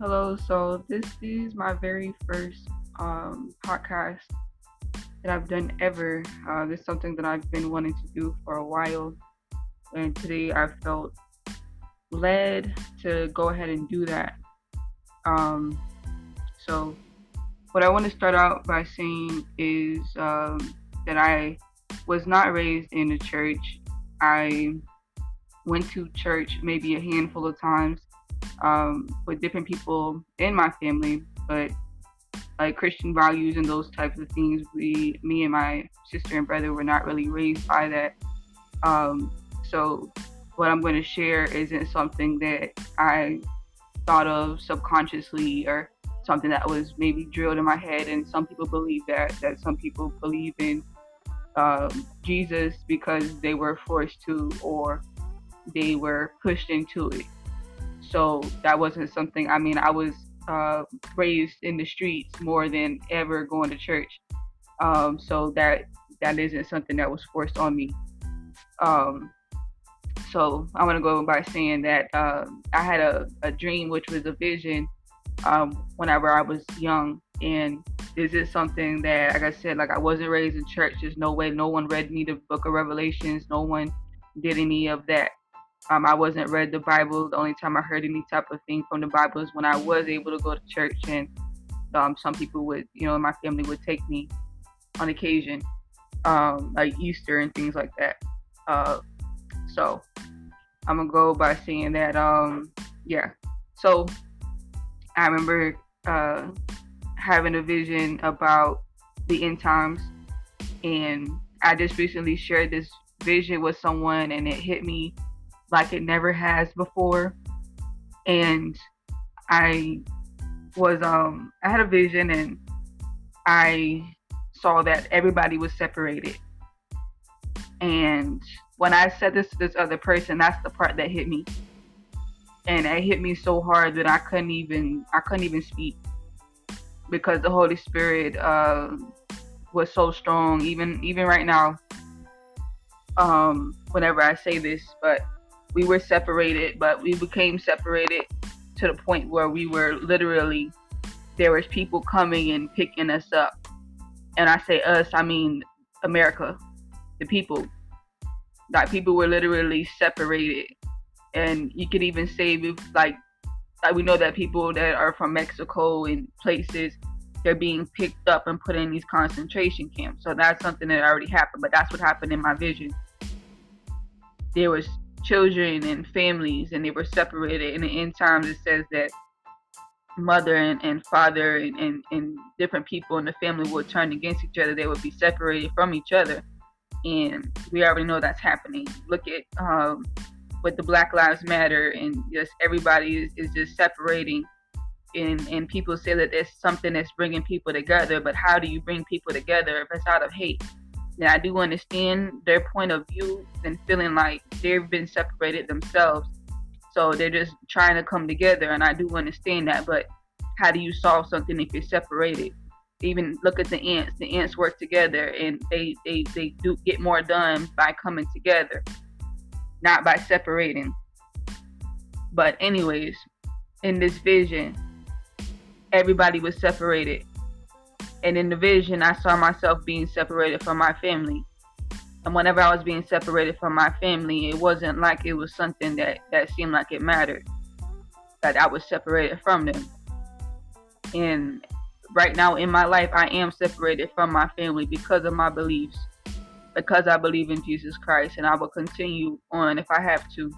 Hello, so this is my very first um, podcast that I've done ever. Uh, this is something that I've been wanting to do for a while, and today I felt led to go ahead and do that. Um, so, what I want to start out by saying is um, that I was not raised in a church. I went to church maybe a handful of times um, with different people in my family, but like Christian values and those types of things, we, me and my sister and brother were not really raised by that. Um, so what I'm going to share isn't something that I thought of subconsciously or something that was maybe drilled in my head. And some people believe that, that some people believe in um, Jesus because they were forced to or they were pushed into it. So that wasn't something. I mean, I was uh, raised in the streets more than ever going to church. Um, so that that isn't something that was forced on me. Um, so I want to go by saying that uh, I had a, a dream, which was a vision, um, whenever I was young. And is it something that, like I said, like I wasn't raised in church. There's no way. No one read me the Book of Revelations. No one did any of that. Um, I wasn't read the Bible. The only time I heard any type of thing from the Bible is when I was able to go to church, and um, some people would, you know, my family would take me on occasion, um, like Easter and things like that. Uh, so I'm gonna go by saying that, um, yeah. So I remember uh, having a vision about the end times, and I just recently shared this vision with someone, and it hit me like it never has before. And I was um I had a vision and I saw that everybody was separated. And when I said this to this other person, that's the part that hit me. And it hit me so hard that I couldn't even I couldn't even speak because the Holy Spirit uh, was so strong. Even even right now, um, whenever I say this, but we were separated, but we became separated to the point where we were literally there was people coming and picking us up. And I say us, I mean America, the people. Like people were literally separated. And you could even say like like we know that people that are from Mexico and places they're being picked up and put in these concentration camps. So that's something that already happened, but that's what happened in my vision. There was children and families and they were separated in the end times it says that mother and, and father and, and, and different people in the family would turn against each other. They would be separated from each other. And we already know that's happening. Look at um, with the black lives matter and just everybody is, is just separating. And and people say that there's something that's bringing people together but how do you bring people together if it's out of hate and I do understand their point of view and feeling like they've been separated themselves. So they're just trying to come together. And I do understand that. But how do you solve something if you're separated? Even look at the ants. The ants work together and they, they, they do get more done by coming together, not by separating. But, anyways, in this vision, everybody was separated and in the vision, I saw myself being separated from my family. And whenever I was being separated from my family, it wasn't like it was something that, that seemed like it mattered. That I was separated from them. And right now in my life, I am separated from my family because of my beliefs. Because I believe in Jesus Christ, and I will continue on if I have to.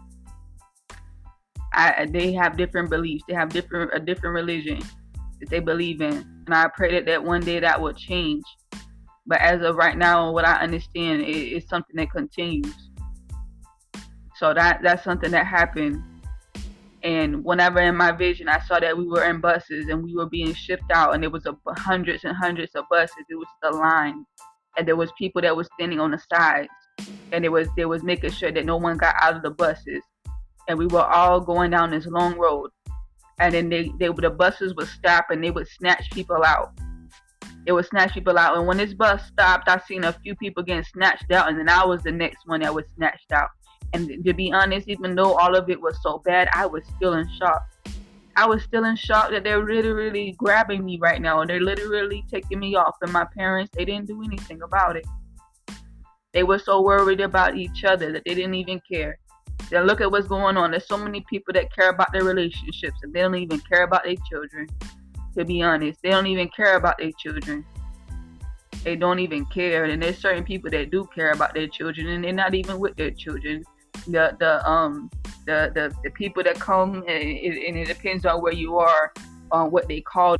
I, they have different beliefs. They have different a different religion that they believe in. And I pray that, that one day that will change. But as of right now, what I understand is, something that continues. So that that's something that happened. And whenever in my vision, I saw that we were in buses and we were being shipped out, and there was a, hundreds and hundreds of buses. It was the line, and there was people that were standing on the sides, and it was they was making sure that no one got out of the buses, and we were all going down this long road and then they, they the buses would stop and they would snatch people out. They would snatch people out, and when this bus stopped, I seen a few people getting snatched out, and then I was the next one that was snatched out. And to be honest, even though all of it was so bad, I was still in shock I was still in shock that they're literally grabbing me right now and they're literally taking me off. And my parents, they didn't do anything about it. They were so worried about each other that they didn't even care. Then look at what's going on. There's so many people that care about their relationships and they don't even care about their children. To be honest, they don't even care about their children. They don't even care. And there's certain people that do care about their children and they're not even with their children. The the um the the, the people that come and it, and it depends on where you are on what they call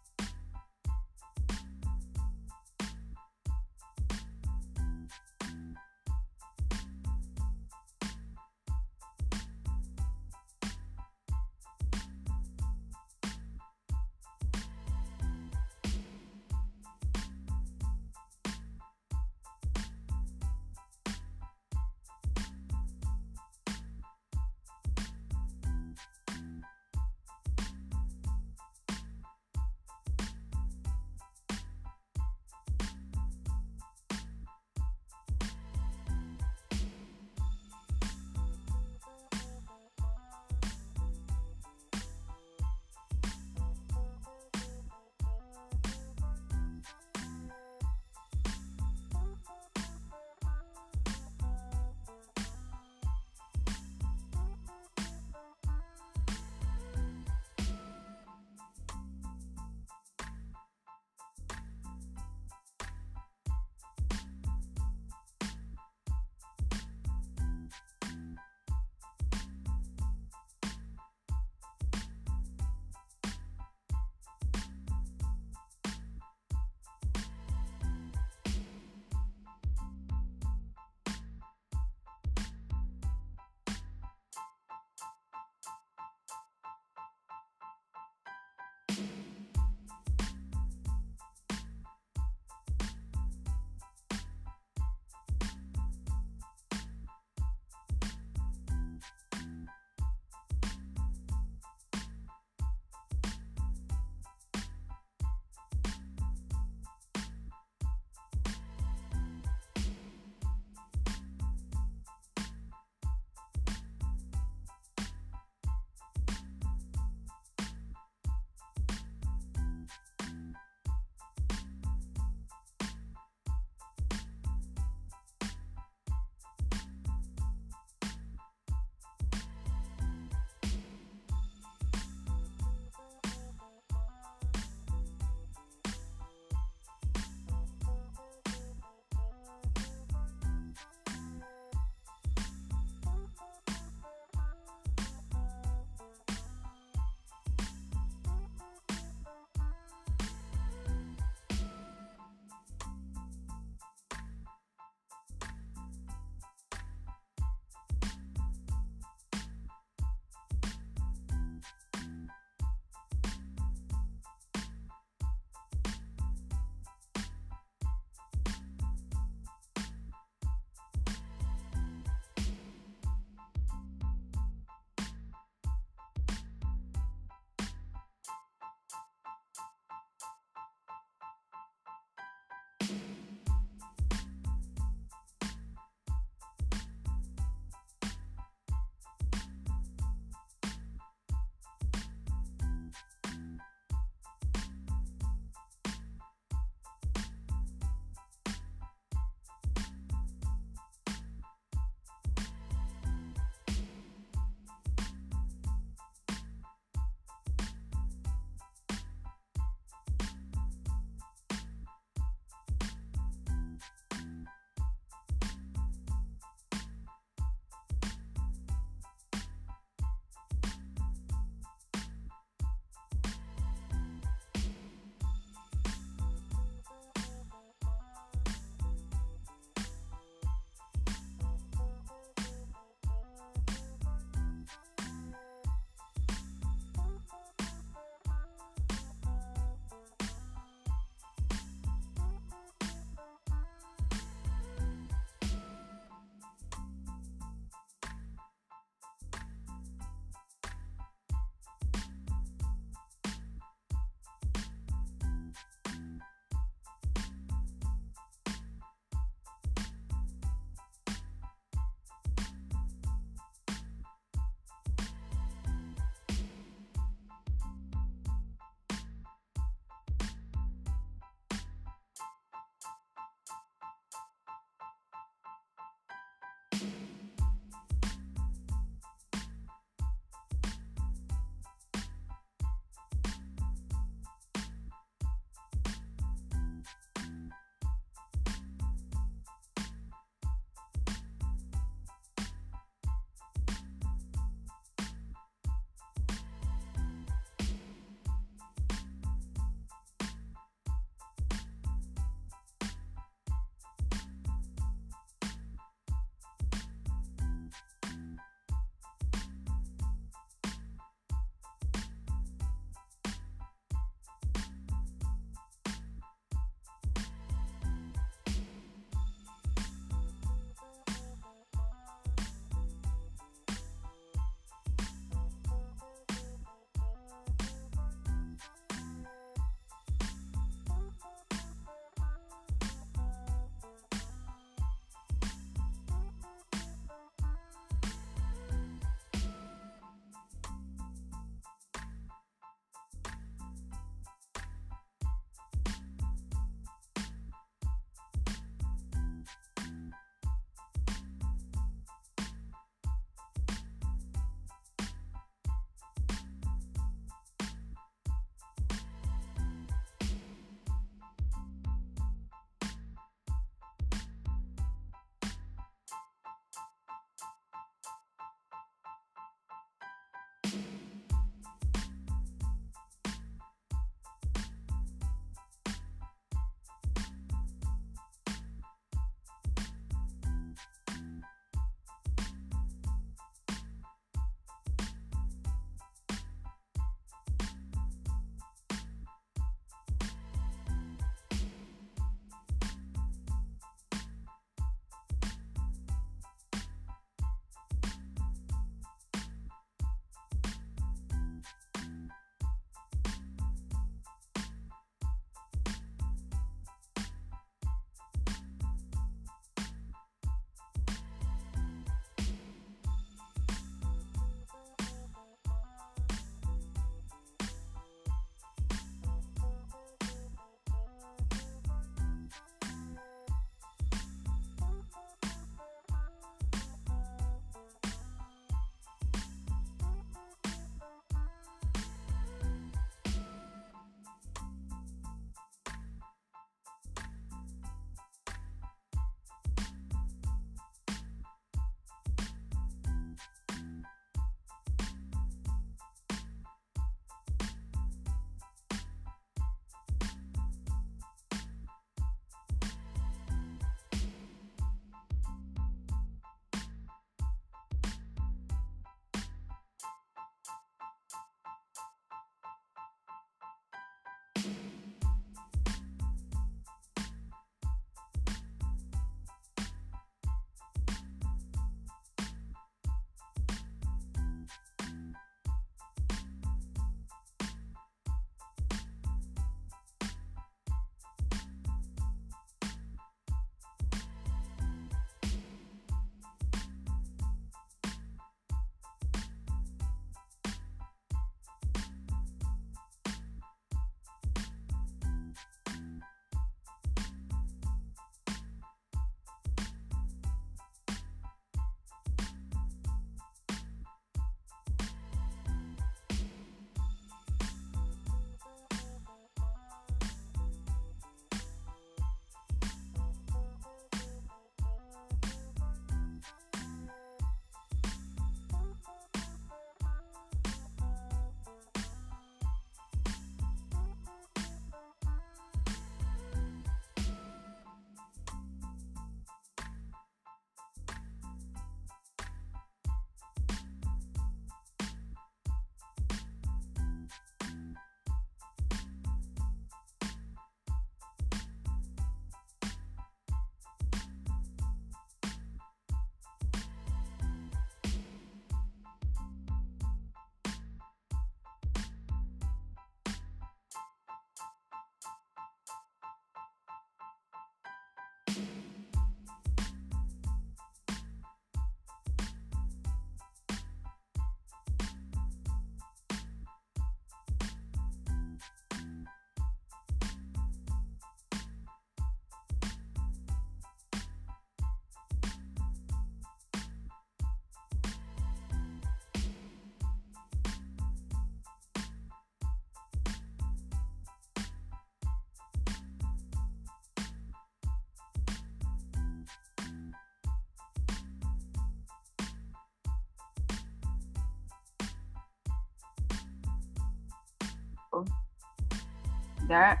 that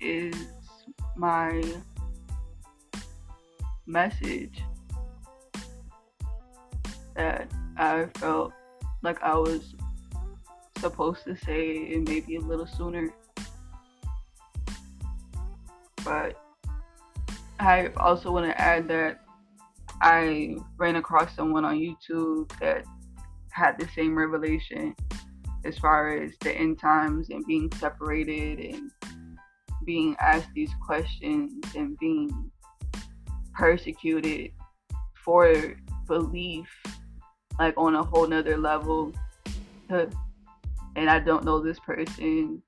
is my message that I felt like I was supposed to say maybe a little sooner. But I also want to add that I ran across someone on YouTube that had the same revelation as far as the end times and being separated and being asked these questions and being persecuted for belief like on a whole nother level. And I don't know this person.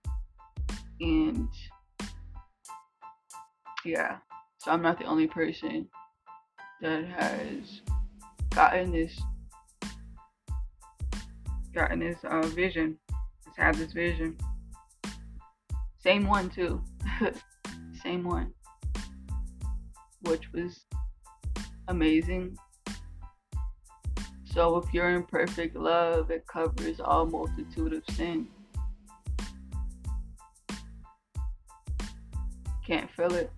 And yeah so I'm not the only person that has gotten this gotten this uh, vision has had this vision same one too same one which was amazing so if you're in perfect love, it covers all multitude of sin. Can't feel it.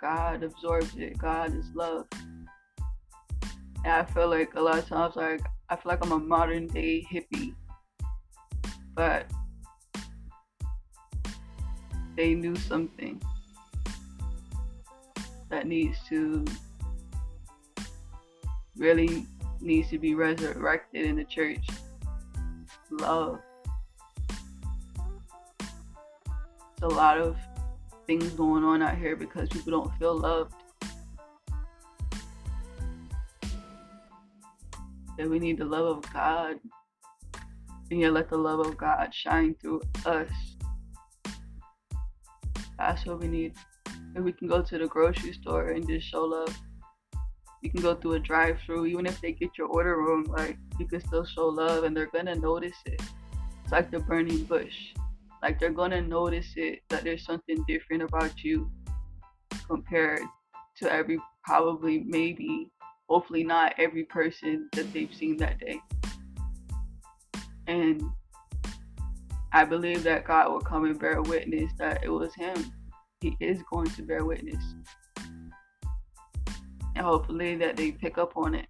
God absorbs it. God is love. And I feel like a lot of times like I feel like I'm a modern day hippie. But they knew something that needs to really needs to be resurrected in the church. Love. It's a lot of things going on out here because people don't feel loved. That we need the love of God. And you let the love of God shine through us. That's what we need. And we can go to the grocery store and just show love you can go through a drive through, even if they get your order wrong, like you can still show love and they're gonna notice it. It's like the burning bush. Like they're gonna notice it that there's something different about you compared to every probably maybe hopefully not every person that they've seen that day. And I believe that God will come and bear witness that it was him. He is going to bear witness and hopefully that they pick up on it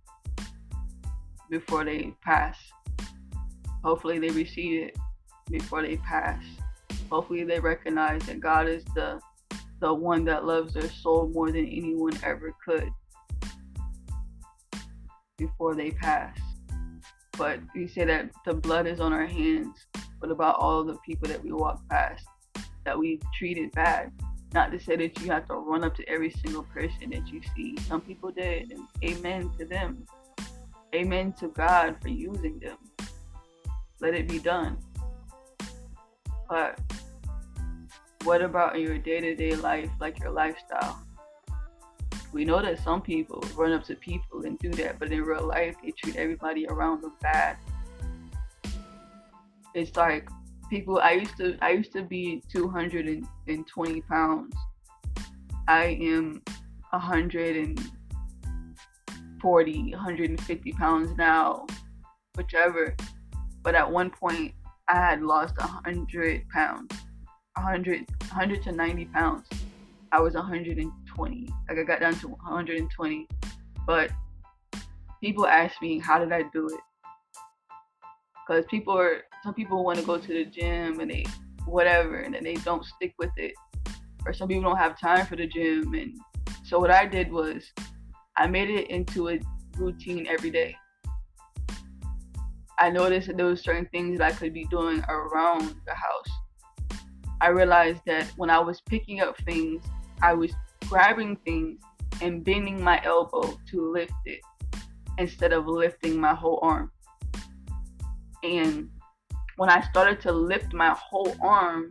before they pass. Hopefully they receive it before they pass. Hopefully they recognize that God is the the one that loves their soul more than anyone ever could before they pass. But we say that the blood is on our hands. What about all the people that we walk past that we treated bad? Not to say that you have to run up to every single person that you see. Some people did, and amen to them. Amen to God for using them. Let it be done. But what about your day to day life, like your lifestyle? We know that some people run up to people and do that, but in real life, they treat everybody around them bad. It's like people I used to I used to be 220 pounds. I am 140, 150 pounds now, whichever. But at one point, I had lost 100 pounds, 100, 100 to 90 pounds. I was 120. Like I got down to 120. But people ask me, how did I do it? Because people are some people want to go to the gym and they whatever and then they don't stick with it or some people don't have time for the gym and so what i did was i made it into a routine every day i noticed that there was certain things that i could be doing around the house i realized that when i was picking up things i was grabbing things and bending my elbow to lift it instead of lifting my whole arm and when I started to lift my whole arm,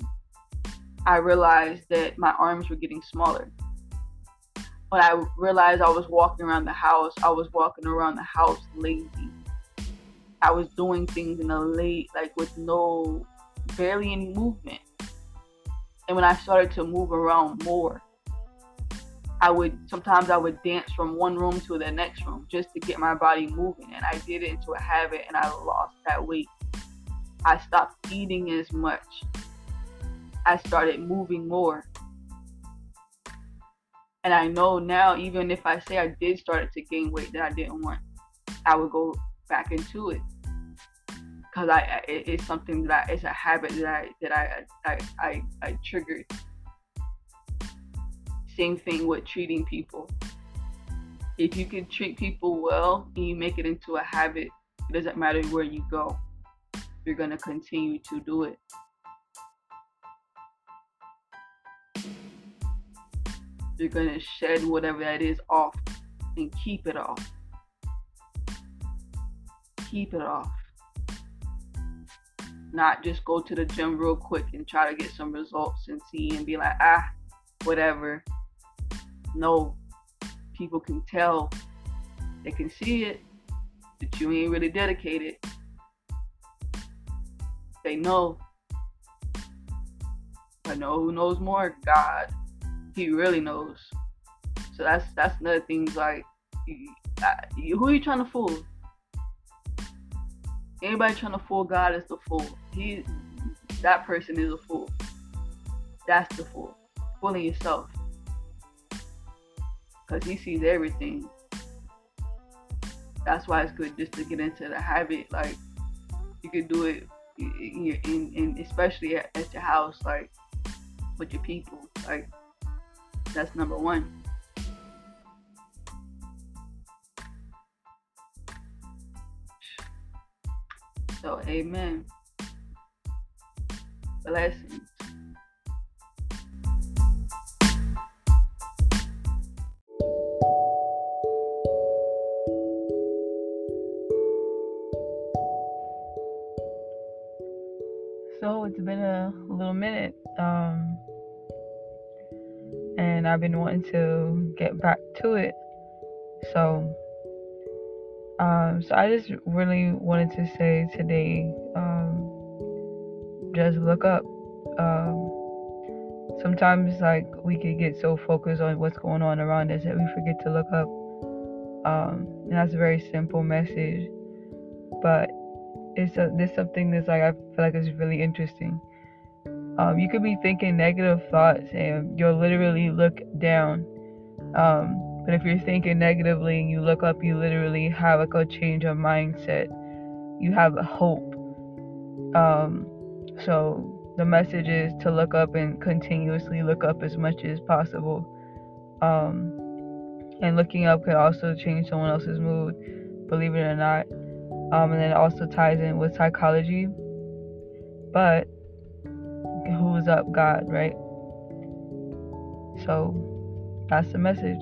I realized that my arms were getting smaller. When I realized I was walking around the house, I was walking around the house lazy. I was doing things in a late, like with no, barely any movement. And when I started to move around more, I would sometimes I would dance from one room to the next room just to get my body moving, and I did it into a habit, and I lost that weight I stopped eating as much. I started moving more. And I know now, even if I say I did start to gain weight that I didn't want, I would go back into it because I it, it's something that I, it's a habit that I that I I I, I triggered. Same thing with treating people. If you can treat people well and you make it into a habit, it doesn't matter where you go. You're gonna continue to do it. You're gonna shed whatever that is off and keep it off. Keep it off not just go to the gym real quick and try to get some results and see and be like, ah, whatever. No, people can tell, they can see it, that you ain't really dedicated. They know. I know who knows more? God. He really knows. So that's that's another thing. Like, who are you trying to fool? Anybody trying to fool God is the fool. He, that person is a fool. That's the fool. Fooling yourself. Because he sees everything. That's why it's good just to get into the habit. Like, you could do it in, in, in especially at, at your house, like, with your people. Like, that's number one. So, amen. Blessings. It's been a little minute, um, and I've been wanting to get back to it. So um, so I just really wanted to say today, um, just look up. Um, sometimes like we could get so focused on what's going on around us that we forget to look up. Um, and that's a very simple message, but it's a, this something that's like I feel like is really interesting. Um, you could be thinking negative thoughts and you'll literally look down. Um, but if you're thinking negatively and you look up, you literally have like a change of mindset. You have hope. Um, so the message is to look up and continuously look up as much as possible. Um, and looking up could also change someone else's mood, believe it or not. Um, and then it also ties in with psychology. But who's up? God, right? So that's the message.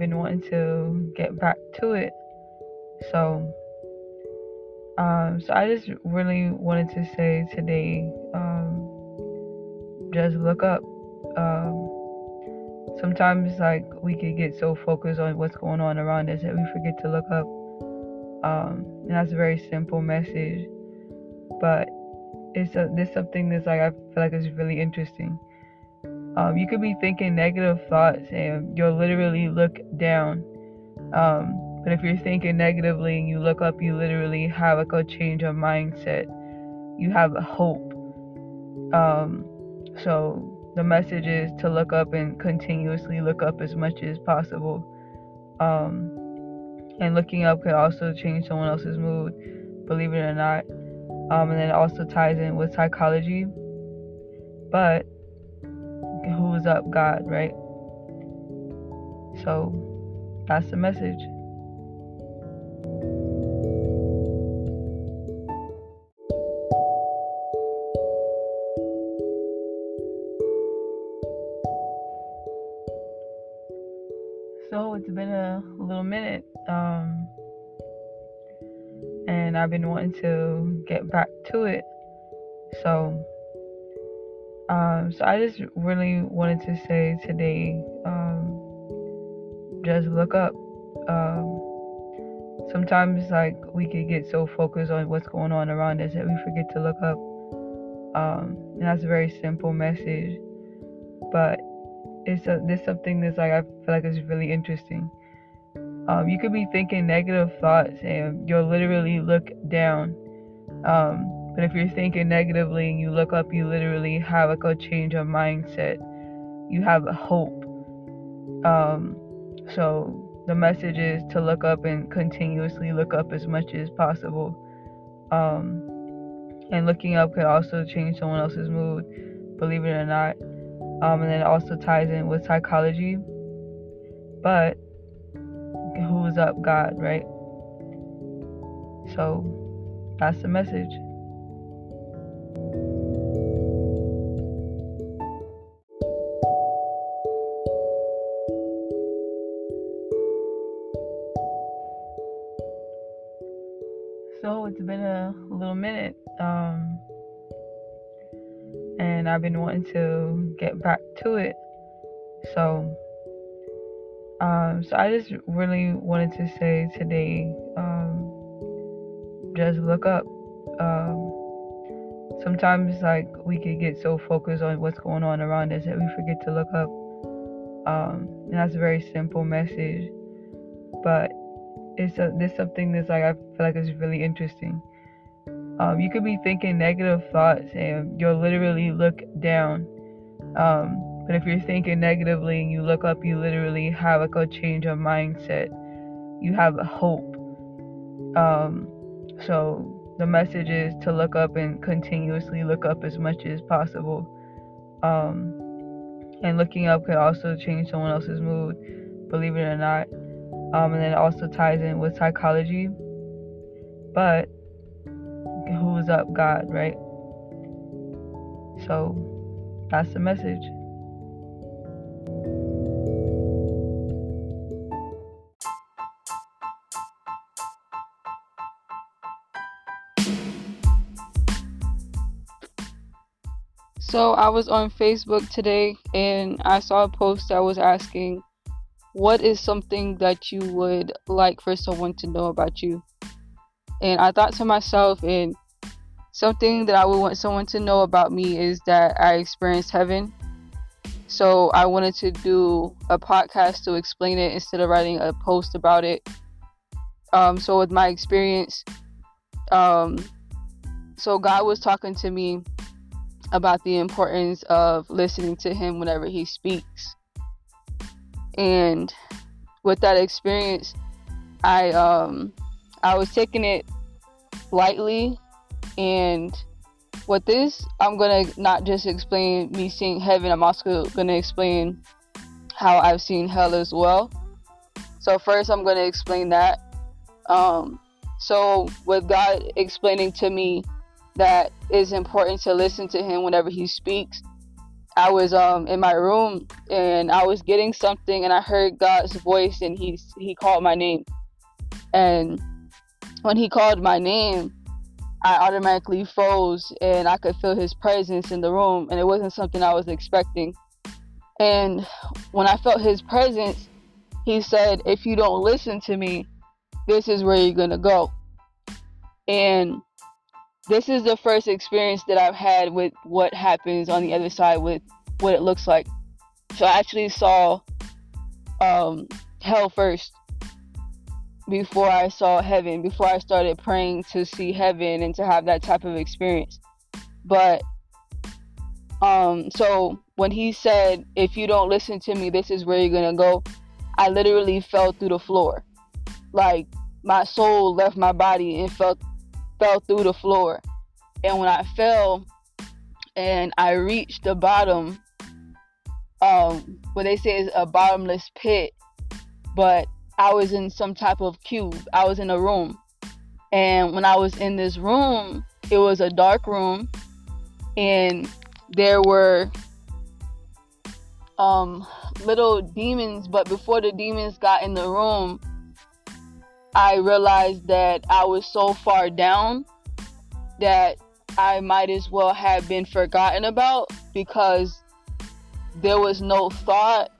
Been wanting to get back to it. So, um, so I just really wanted to say today, um, just look up. Um, sometimes like we could get so focused on what's going on around us that we forget to look up. Um, and that's a very simple message, but it's a, this something that's like I feel like is really interesting. Um, you could be thinking negative thoughts and you'll literally look down. Um, but if you're thinking negatively and you look up, you literally have like a change of mindset. You have hope. Um, so the message is to look up and continuously look up as much as possible. Um, and looking up could also change someone else's mood, believe it or not um, and then it also ties in with psychology. But who's up? God, right? So that's the message. So it's been a little minute. Um, and I've been wanting to get back to it. So, um, so I just really wanted to say today, um, just look up. Um, sometimes like we could get so focused on what's going on around us that we forget to look up. Um, and that's a very simple message, but it's a, this something that's like I feel like is really interesting. Um, you could be thinking negative thoughts and you'll literally look down. Um, but if you're thinking negatively and you look up, you literally have like a change of mindset. You have hope. Um, so the message is to look up and continuously look up as much as possible. Um, and looking up could also change someone else's mood, believe it or not. Um, and then it also ties in with psychology. But who's up? God, right? So that's the message. So it's been a little minute. Um, and I've been wanting to get back to it. So um, so I just really wanted to say today, um, just look up. Um, sometimes like we could get so focused on what's going on around us that we forget to look up. Um, and that's a very simple message, but it's a, this something that's like I feel like is really interesting. Um, you could be thinking negative thoughts and you'll literally look down. Um, but if you're thinking negatively and you look up, you literally have like a change of mindset. You have hope. Um, so the message is to look up and continuously look up as much as possible. Um, and looking up could also change someone else's mood, believe it or not. Um, and then it also ties in with psychology. But who's up? God, right? So that's the message. So I was on Facebook today and I saw a post that was asking, What is something that you would like for someone to know about you? And I thought to myself, and something that I would want someone to know about me is that I experienced heaven. So I wanted to do a podcast to explain it instead of writing a post about it. Um, so with my experience, um, so God was talking to me about the importance of listening to him whenever he speaks. And with that experience, I um I was taking it lightly and with this, I'm gonna not just explain me seeing heaven, I'm also gonna explain how I've seen hell as well. So first I'm gonna explain that. Um so with God explaining to me that it's important to listen to him whenever he speaks. I was um in my room and I was getting something and I heard God's voice and he he called my name. And when he called my name, I automatically froze and I could feel his presence in the room and it wasn't something I was expecting. And when I felt his presence, he said, "If you don't listen to me, this is where you're going to go." And this is the first experience that I've had with what happens on the other side with what it looks like. So I actually saw um, hell first before I saw heaven, before I started praying to see heaven and to have that type of experience. But um so when he said if you don't listen to me this is where you're going to go, I literally fell through the floor. Like my soul left my body and felt fell through the floor. And when I fell and I reached the bottom, um, what they say is a bottomless pit, but I was in some type of cube. I was in a room. And when I was in this room, it was a dark room and there were um, little demons, but before the demons got in the room, I realized that I was so far down that I might as well have been forgotten about because there was no thought,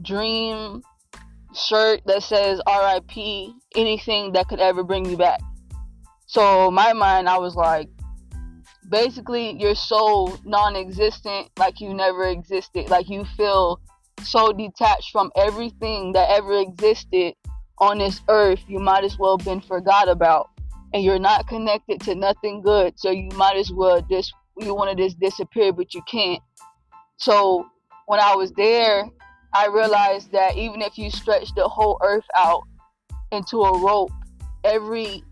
dream, shirt that says RIP, anything that could ever bring me back. So my mind, I was like, basically, you're so non-existent, like you never existed, like you feel so detached from everything that ever existed on this earth. You might as well been forgot about, and you're not connected to nothing good. So you might as well just you want to just disappear, but you can't. So when I was there, I realized that even if you stretch the whole earth out into a rope, every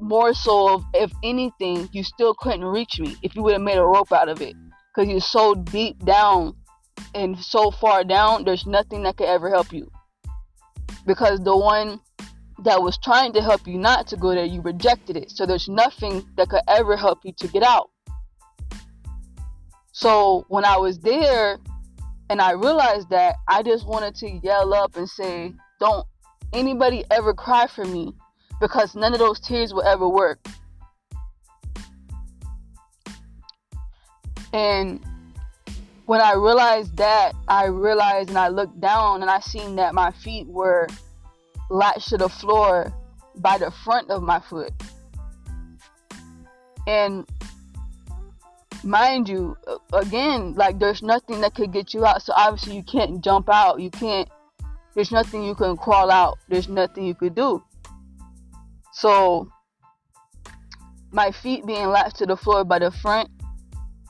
morsel of if anything, you still couldn't reach me if you would have made a rope out of it. Because you're so deep down and so far down, there's nothing that could ever help you. Because the one that was trying to help you not to go there, you rejected it. So there's nothing that could ever help you to get out. So when I was there, and I realized that I just wanted to yell up and say, Don't anybody ever cry for me because none of those tears will ever work. And when I realized that, I realized and I looked down and I seen that my feet were latched to the floor by the front of my foot. And mind you, again, like there's nothing that could get you out. So obviously you can't jump out. You can't. There's nothing you can crawl out. There's nothing you could do. So my feet being latched to the floor by the front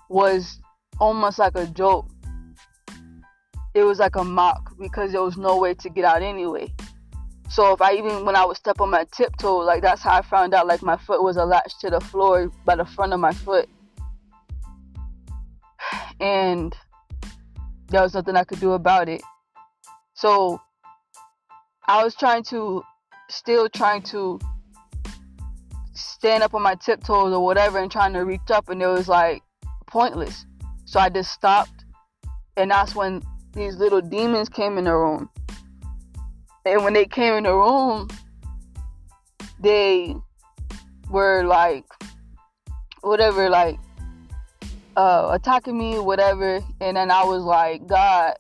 was almost like a joke. It was like a mock because there was no way to get out anyway. So if I even when I would step on my tiptoe, like that's how I found out like my foot was latched to the floor by the front of my foot and there was nothing I could do about it. So I was trying to, still trying to stand up on my tiptoes or whatever and trying to reach up, and it was like pointless. So I just stopped, and that's when these little demons came in the room. And when they came in the room, they were like, whatever, like uh, attacking me, whatever. And then I was like, God,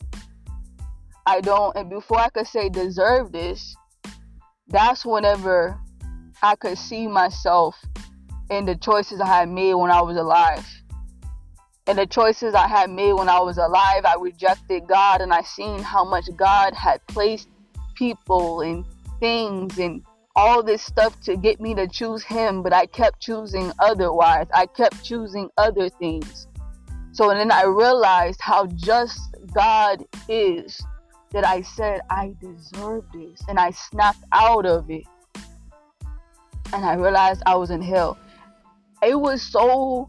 I don't. And before I could say deserve this, that's whenever I could see myself in the choices I had made when I was alive. And the choices I had made when I was alive, I rejected God and I seen how much God had placed people and things and all this stuff to get me to choose him, but I kept choosing otherwise. I kept choosing other things. So then I realized how just God is that I said, I deserve this. And I snapped out of it. And I realized I was in hell. It was so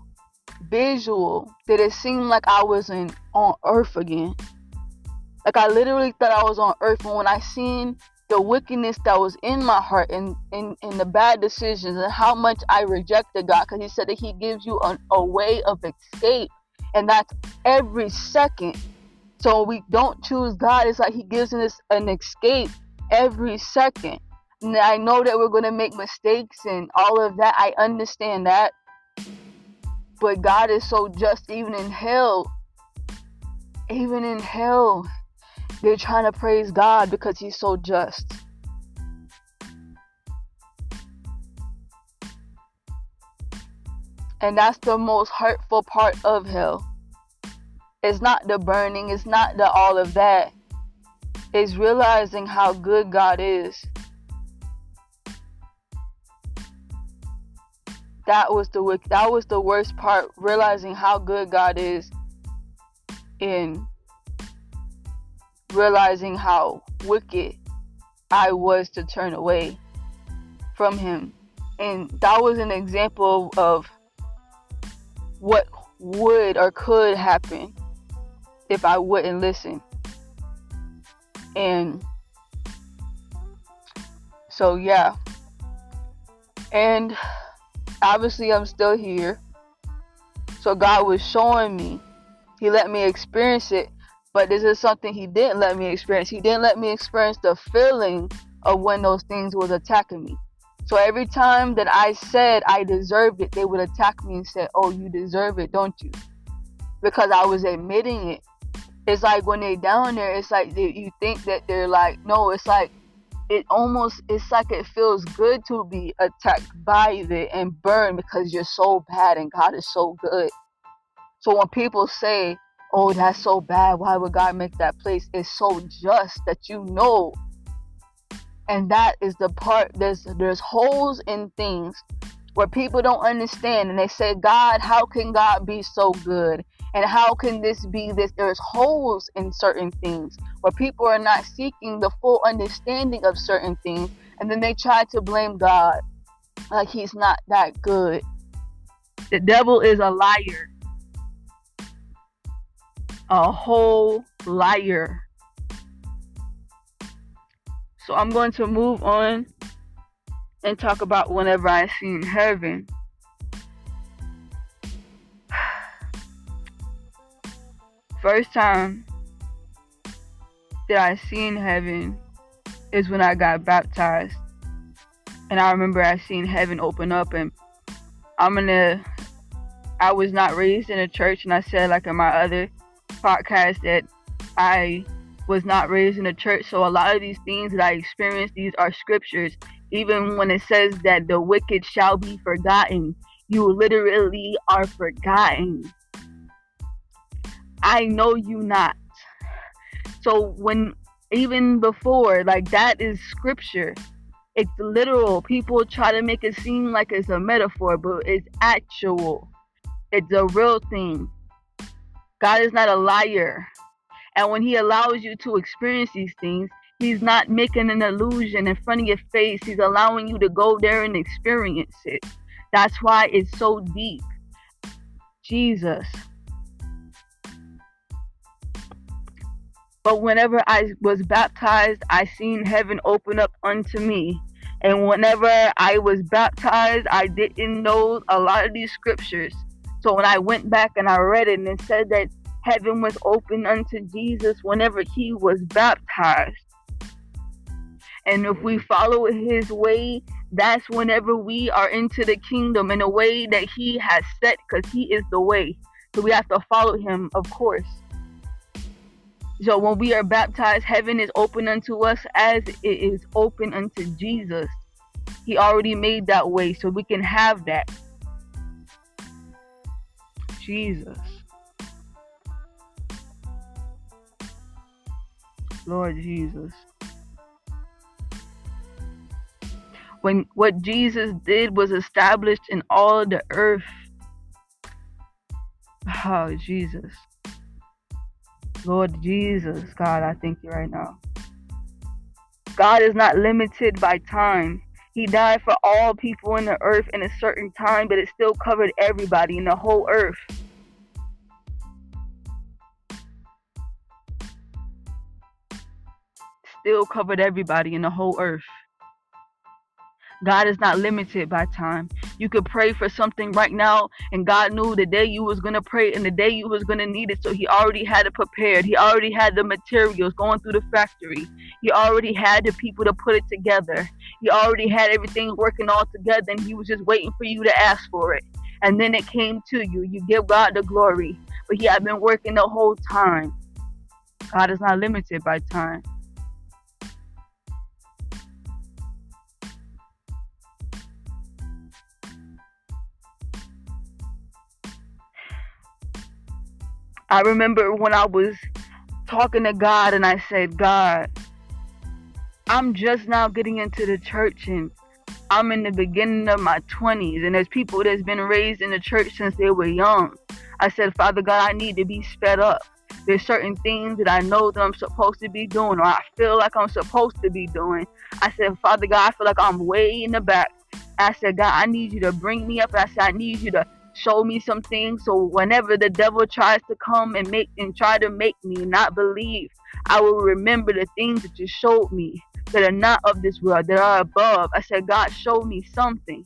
visual that it seemed like I was in on earth again. Like I literally thought I was on earth. And when I seen the wickedness that was in my heart and, and, and the bad decisions and how much I rejected God because He said that He gives you an, a way of escape, and that's every second. So we don't choose God, it's like He gives us an escape every second. And I know that we're going to make mistakes and all of that. I understand that. But God is so just, even in hell. Even in hell, they're trying to praise God because He's so just. And that's the most hurtful part of hell. It's not the burning, it's not the all of that. It's realizing how good God is. That was the that was the worst part, realizing how good God is in realizing how wicked I was to turn away from him. And that was an example of what would or could happen if I wouldn't listen. And so, yeah. And obviously, I'm still here. So, God was showing me, He let me experience it but this is something he didn't let me experience. He didn't let me experience the feeling of when those things was attacking me. So every time that I said I deserved it, they would attack me and say, "Oh, you deserve it, don't you?" Because I was admitting it. it's like when they're down there, it's like they, you think that they're like, no, it's like it almost it's like it feels good to be attacked by it and burned because you're so bad and God is so good. So when people say, "Oh, that's so bad. Why would God make that place?" It's so just that you know. And that is the part there's there's holes in things where people don't understand and they say, "God, how can God be so good?" And how can this be this? There's holes in certain things where people are not seeking the full understanding of certain things. And then they try to blame God like he's not that good. The devil is a liar, a whole liar. So I'm going to move on and talk about whenever I seen heaven. First time that I seen heaven is when I got baptized. And I remember I seen heaven open up and I'm gonna I was not raised in a church and I said like in my other podcast that I was not raised in a church. So a lot of these things that I experienced, these are scriptures. Even when it says that the wicked shall be forgotten, you literally are forgotten. I know you not. So when even before, like that is scripture. It's literal. People try to make it seem like it's a metaphor, but it's actual. It's a real thing. God is not a liar. And when he allows you to experience these things, he's not making an illusion in front of your face. He's allowing you to go there and experience it. That's why it's so deep. Jesus. But whenever I was baptized, I seen heaven open up unto me. And whenever I was baptized, I didn't know a lot of these scriptures. So when I went back and I read it and it said that heaven was open unto Jesus whenever he was baptized. And if we follow his way, that's whenever we are into the kingdom in a way that he has set, because he is the way. So we have to follow him, of course. So when we are baptized, heaven is open unto us as it is open unto Jesus. He already made that way so we can have that. Jesus. Lord Jesus. When what Jesus did was established in all the earth. Oh, Jesus. Lord Jesus, God, I thank you right now. God is not limited by time. He died for all people in the earth in a certain time, but it still covered everybody in the whole earth. Still covered everybody in the whole earth. God is not limited by time. You could pray for something right now, and God knew the day you was gonna pray and the day you was gonna need it. So He already had it prepared. He already had the materials going through the factory. He already had the people to put it together. He already had everything working all together, and He was just waiting for you to ask for it. And then it came to you. You give God the glory, but He had been working the whole time. God is not limited by time. I remember when I was talking to God and I said, God, I'm just now getting into the church and I'm in the beginning of my 20s and there's people that's been raised in the church since they were young. I said, Father God, I need to be sped up. There's certain things that I know that I'm supposed to be doing or I feel like I'm supposed to be doing. I said, Father God, I feel like I'm way in the back. I said, God, I need you to bring me up. I said, I need you to show me some things. So whenever the devil tries to come and make and try to make me not believe i will remember the things that you showed me that are not of this world that are above. I said god show me something.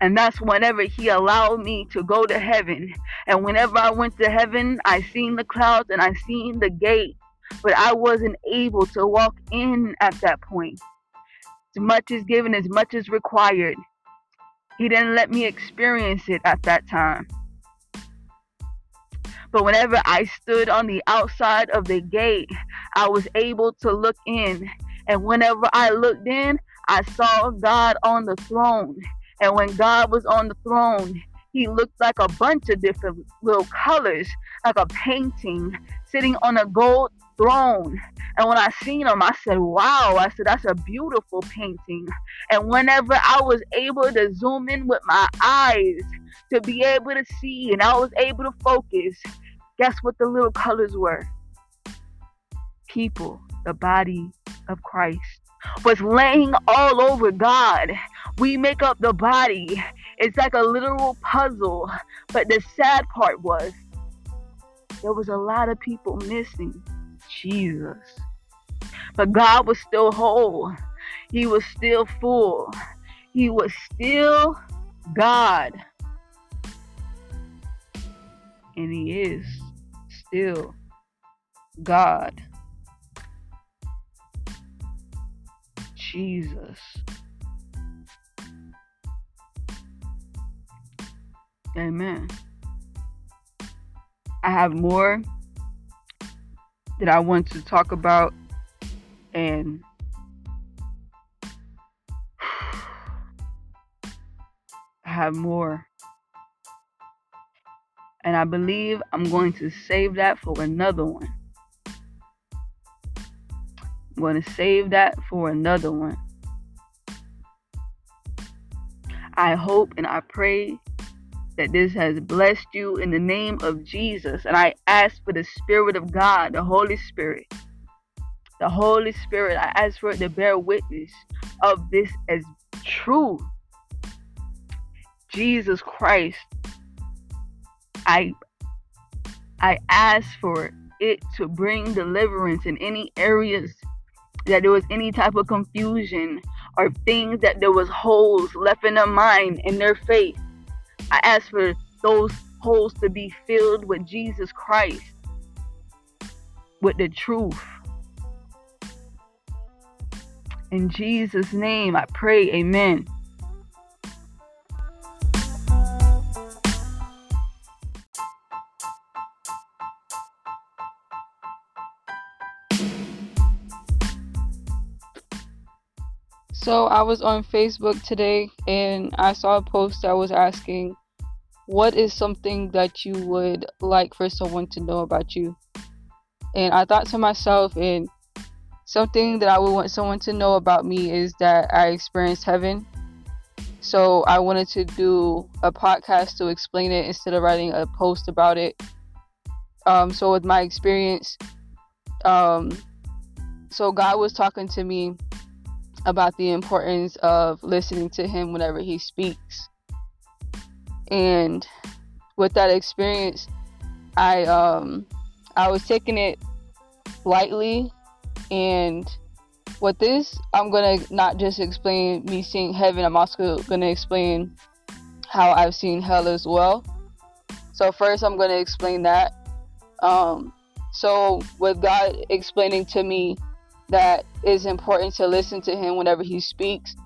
And that's whenever he allowed me to go to heaven. And whenever i went to heaven i seen the clouds and i seen the gate but i wasn't able to walk in at that point. As much is given as much is required he didn't let me experience it at that time. But whenever I stood on the outside of the gate, I was able to look in. And whenever I looked in, I saw God on the throne. And when God was on the throne, he looked like a bunch of different little colors, like a painting sitting on a gold throne. And when I seen him, I said, wow, I said, that's a beautiful painting. And whenever I was able to zoom in with my eyes to be able to see and I was able to focus, guess what the little colors were? People, the body of Christ was laying all over God. We make up the body. It's like a literal puzzle. But the sad part was there was a lot of people missing Jesus. But God was still whole. He was still full. He was still God. And He is still God. Jesus. Amen. I have more that I want to talk about and have more. And I believe I'm going to save that for another one. I'm going to save that for another one. I hope and I pray that this has blessed you in the name of Jesus. And I ask for the Spirit of God, the Holy Spirit. The Holy Spirit, I ask for it to bear witness of this as true. Jesus Christ, I I ask for it to bring deliverance in any areas that there was any type of confusion or things that there was holes left in their mind in their faith. I ask for those holes to be filled with Jesus Christ, with the truth. In Jesus' name, I pray, amen. So I was on Facebook today and I saw a post that was asking, What is something that you would like for someone to know about you? And I thought to myself, and something that I would want someone to know about me is that I experienced heaven. So I wanted to do a podcast to explain it instead of writing a post about it. Um, so with my experience, um, so God was talking to me about the importance of listening to him whenever he speaks. And with that experience, I um I was taking it lightly and with this, I'm gonna not just explain me seeing heaven, I'm also gonna explain how I've seen hell as well. So first I'm gonna explain that. Um so with God explaining to me that it's important to listen to him whenever he speaks.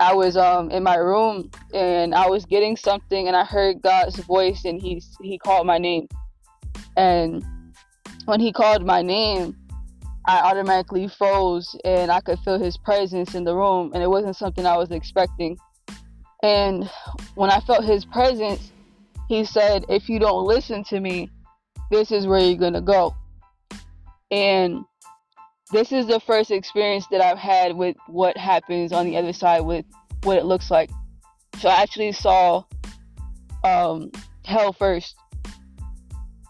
I was um in my room and I was getting something and I heard God's voice and he he called my name. And when he called my name, I automatically froze and I could feel his presence in the room and it wasn't something I was expecting. And when I felt his presence, he said, "If you don't listen to me, this is where you're going to go." And this is the first experience that I've had with what happens on the other side with what it looks like. So I actually saw um, hell first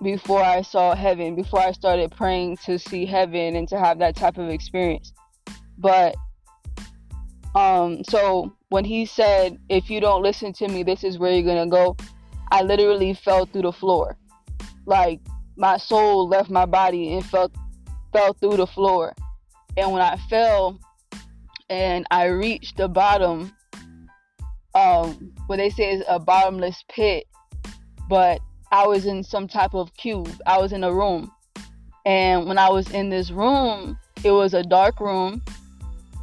before I saw heaven, before I started praying to see heaven and to have that type of experience. But um so when he said if you don't listen to me this is where you're to go, I literally fell through the floor. Like my soul left my body and fell fell through the floor. And when I fell and I reached the bottom, um, what they say is a bottomless pit, but I was in some type of cube. I was in a room. And when I was in this room, it was a dark room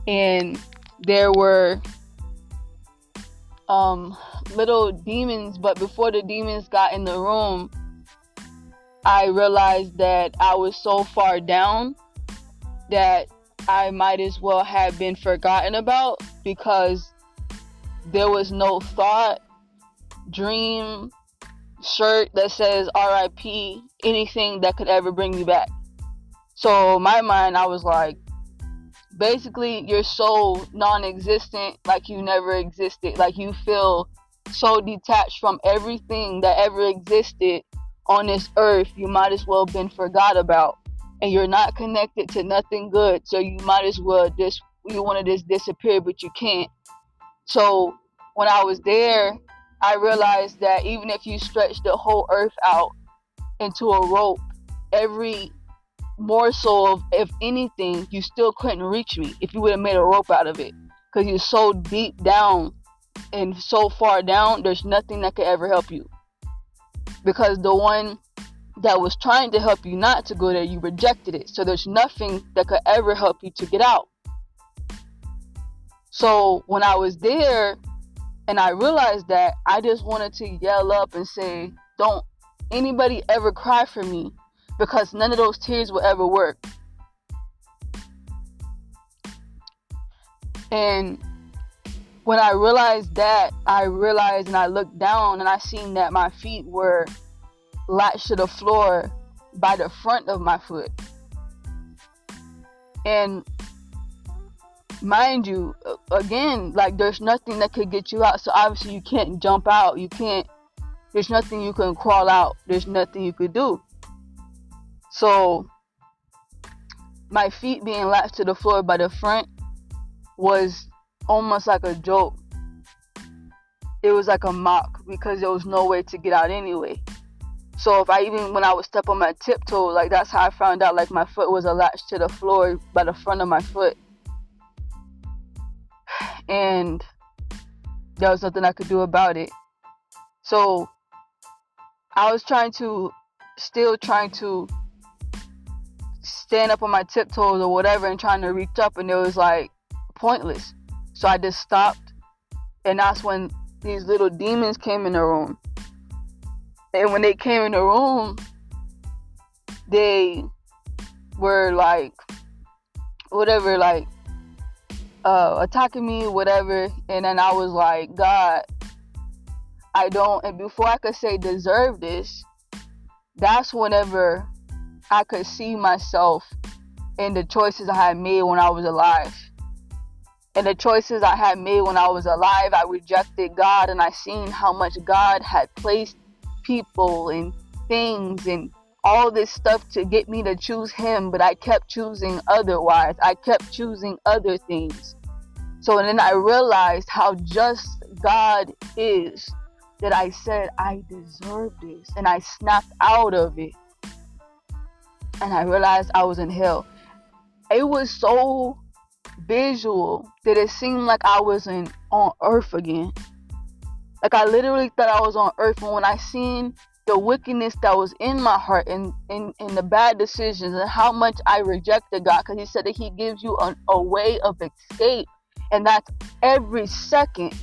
and there were um, little demons, but before the demons got in the room, I realized that I was so far down that I might as well have been forgotten about because there was no thought, dream, shirt that says RIP, anything that could ever bring me back. So, my mind, I was like, basically, you're so non existent, like you never existed. Like you feel so detached from everything that ever existed on this earth, you might as well have been forgot about. And you're not connected to nothing good, so you might as well just you want to just disappear, but you can't. So when I was there, I realized that even if you stretch the whole earth out into a rope, every morsel of if anything, you still couldn't reach me if you would have made a rope out of it. Because you're so deep down and so far down, there's nothing that could ever help you. Because the one that was trying to help you not to go there, you rejected it. So there's nothing that could ever help you to get out. So when I was there and I realized that, I just wanted to yell up and say, Don't anybody ever cry for me because none of those tears will ever work. And when I realized that, I realized and I looked down and I seen that my feet were latched to the floor by the front of my foot. And mind you, again, like there's nothing that could get you out. So obviously you can't jump out. You can't, there's nothing you can crawl out. There's nothing you could do. So my feet being latched to the floor by the front was almost like a joke. It was like a mock because there was no way to get out anyway. So if I even when I would step on my tiptoe, like that's how I found out like my foot was latched to the floor by the front of my foot. And there was nothing I could do about it. So I was trying to still trying to stand up on my tiptoes or whatever and trying to reach up and it was like pointless. So I just stopped, and that's when these little demons came in the room. And when they came in the room, they were like, whatever, like, uh, attacking me, whatever. And then I was like, God, I don't. And before I could say deserve this, that's whenever I could see myself in the choices I had made when I was alive and the choices I had made when I was alive, I rejected God and I seen how much God had placed people and things and all this stuff to get me to choose him, but I kept choosing otherwise. I kept choosing other things. So then I realized how just God is that I said, I deserve this. And I snapped out of it. And I realized I was in hell. It was so visual that it seemed like I was in on earth again. Like I literally thought I was on earth and when I seen the wickedness that was in my heart and, and, and the bad decisions and how much I rejected God because he said that he gives you an, a way of escape and that's every second.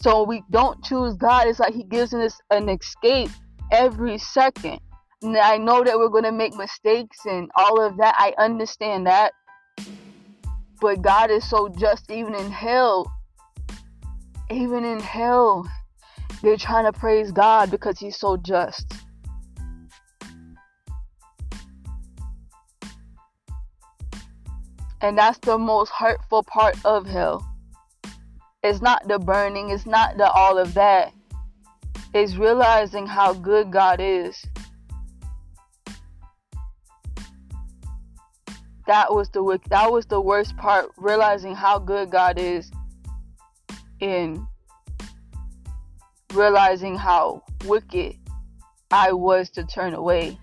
So we don't choose God. It's like he gives us an escape every second. And I know that we're going to make mistakes and all of that. I understand that. But God is so just, even in hell. Even in hell, they're trying to praise God because He's so just. And that's the most hurtful part of hell. It's not the burning, it's not the all of that. It's realizing how good God is that was the that was the worst part realizing how good God is in realizing how wicked I was to turn away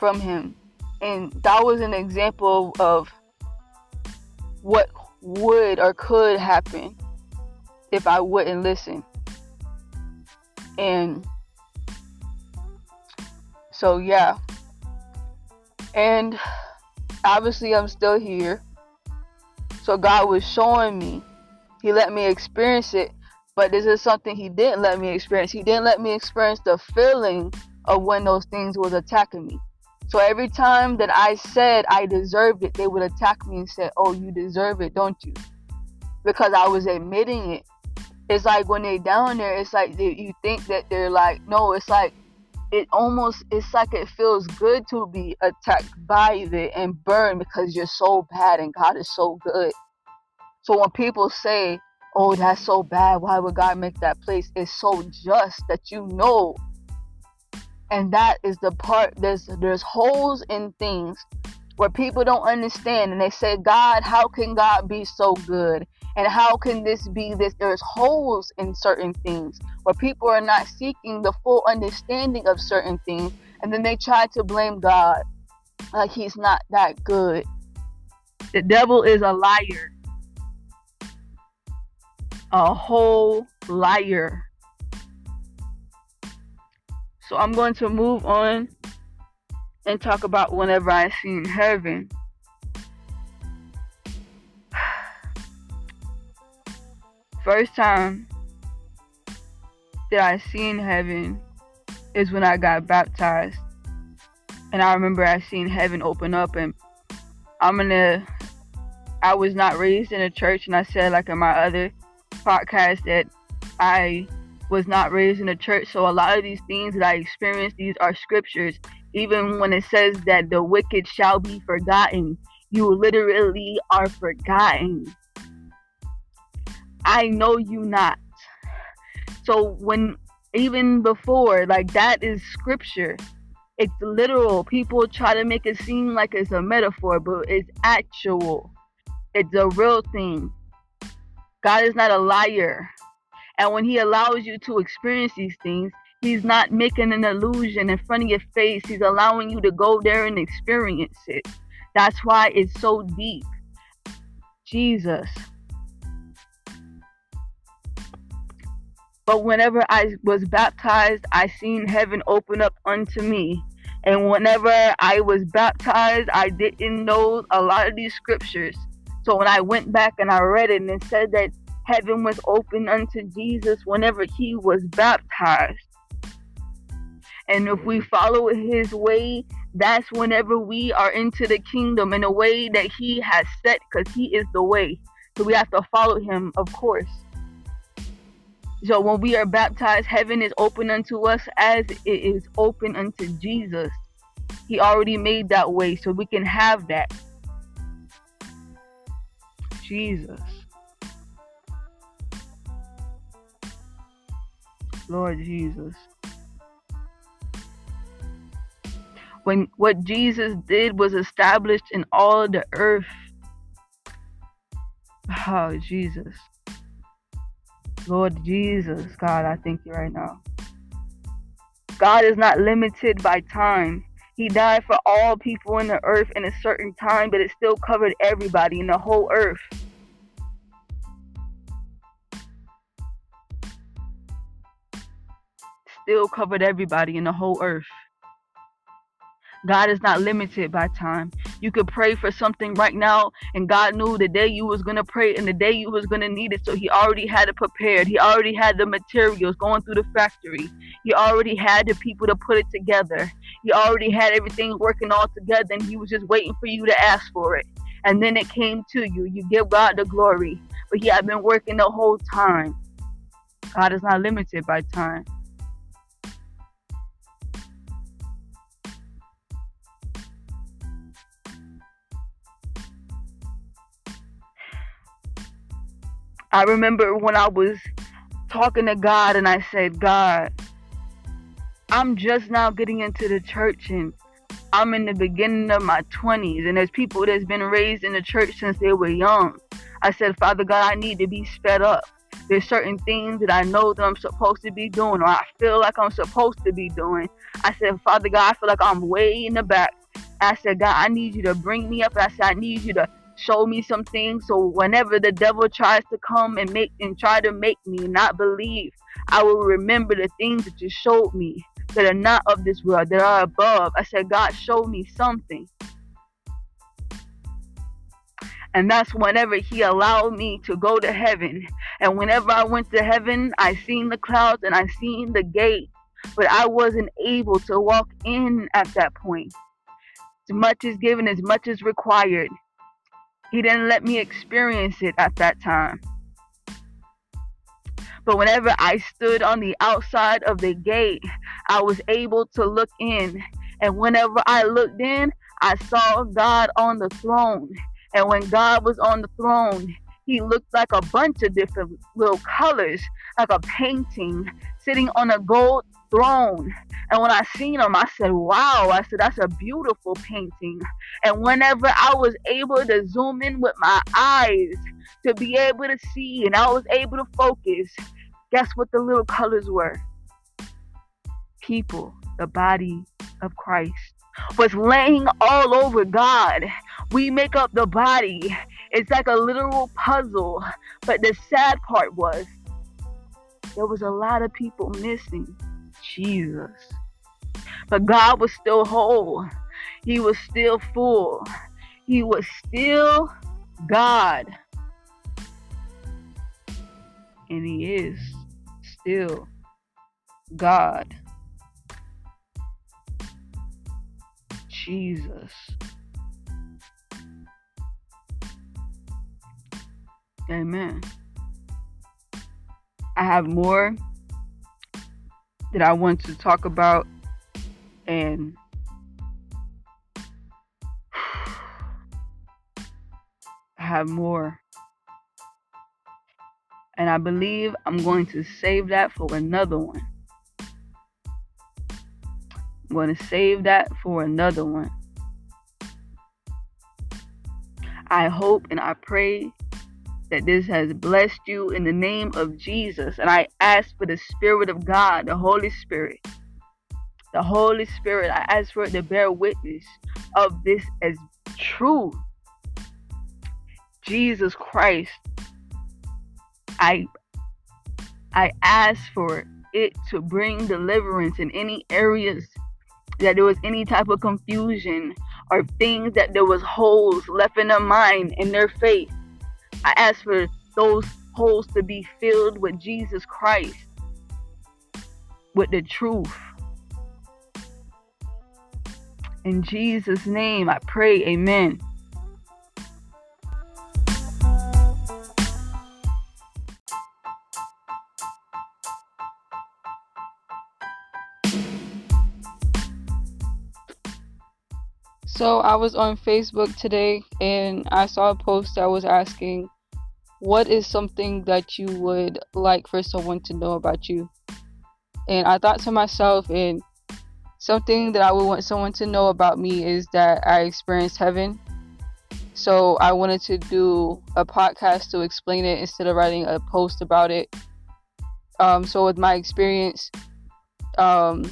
from him. And that was an example of what would or could happen if I wouldn't listen. And so yeah. And obviously I'm still here. So God was showing me. He let me experience it. But this is something he didn't let me experience. He didn't let me experience the feeling of when those things was attacking me. So every time that I said I deserved it, they would attack me and say, "Oh, you deserve it, don't you?" Because I was admitting it. It's like when they down there, it's like they, you think that they're like, no, it's like it almost it's like it feels good to be attacked by it and burned because you're so bad and God is so good. So when people say, "Oh, that's so bad. Why would God make that place?" It's so just that you know and that is the part there's there's holes in things where people don't understand and they say god how can god be so good and how can this be this there's holes in certain things where people are not seeking the full understanding of certain things and then they try to blame god like he's not that good. The devil is a liar. A whole liar. So I'm going to move on and talk about whenever I seen heaven. First time that I seen heaven is when I got baptized. And I remember I seen heaven open up and I'm gonna I was not raised in a church and I said like in my other podcast that I was not raised in a church. So a lot of these things that I experienced, these are scriptures. Even when it says that the wicked shall be forgotten, you literally are forgotten. I know you not. So when even before, like that is scripture. It's literal. People try to make it seem like it's a metaphor, but it's actual. It's a real thing. God is not a liar. And when he allows you to experience these things, he's not making an illusion in front of your face. He's allowing you to go there and experience it. That's why it's so deep. Jesus. But whenever I was baptized, I seen heaven open up unto me. And whenever I was baptized, I didn't know a lot of these scriptures. So when I went back and I read it and it said that heaven was open unto Jesus whenever he was baptized. And if we follow his way, that's whenever we are into the kingdom in a way that he has set, because he is the way. So we have to follow him, of course. So when we are baptized, heaven is open unto us as it is open unto Jesus. He already made that way, so we can have that. Jesus. Lord Jesus. When what Jesus did was established in all the earth. Oh, Jesus. Lord Jesus, God, I thank you right now. God is not limited by time. He died for all people in the earth in a certain time, but it still covered everybody in the whole earth. still covered everybody in the whole earth. God is not limited by time. You could pray for something right now, and God knew the day you was gonna pray and the day you was gonna need it. So He already had it prepared. He already had the materials going through the factory. He already had the people to put it together. He already had everything working all together, and He was just waiting for you to ask for it. And then it came to you. You give God the glory, but He had been working the whole time. God is not limited by time. I remember when I was talking to God and I said, God, I'm just now getting into the church and I'm in the beginning of my 20s and there's people that's been raised in the church since they were young. I said, Father God, I need to be sped up. There's certain things that I know that I'm supposed to be doing or I feel like I'm supposed to be doing. I said, Father God, I feel like I'm way in the back. I said, God, I need you to bring me up. I said, I need you to show me some things so whenever the devil tries to come and make and try to make me not believe i will remember the things that you showed me that are not of this world that are above i said god show me something and that's whenever he allowed me to go to heaven and whenever i went to heaven i seen the clouds and i seen the gate but I wasn't able to walk in at that point. As much is given, as much is required. He didn't let me experience it at that time. But whenever I stood on the outside of the gate, I was able to look in. And whenever I looked in, I saw God on the throne. And when God was on the throne, he looked like a bunch of different little colors, like a painting sitting on a gold throne. And when I seen them, I said, wow, I said, that's a beautiful painting. And whenever I was able to zoom in with my eyes to be able to see and I was able to focus, guess what the little colors were? People, the body of Christ was laying all over God. We make up the body. It's like a literal puzzle. But the sad part was there was a lot of people missing Jesus. But God was still whole. He was still full. He was still God. And He is still God. Jesus. Amen. I have more that I want to talk about and have more. And I believe I'm going to save that for another one. I'm going to save that for another one. I hope and I pray that this has blessed you in the name of Jesus. And I ask for the Spirit of God, the Holy Spirit. The Holy Spirit, I ask for it to bear witness of this as true. Jesus Christ, I I ask for it to bring deliverance in any areas that there was any type of confusion or things that there was holes left in their mind in their faith. I ask for those holes to be filled with Jesus Christ, with the truth. In Jesus' name, I pray, amen. So I was on Facebook today and I saw a post that was asking, What is something that you would like for someone to know about you? And I thought to myself, and something that I would want someone to know about me is that I experienced heaven. So I wanted to do a podcast to explain it instead of writing a post about it. Um, so with my experience, um,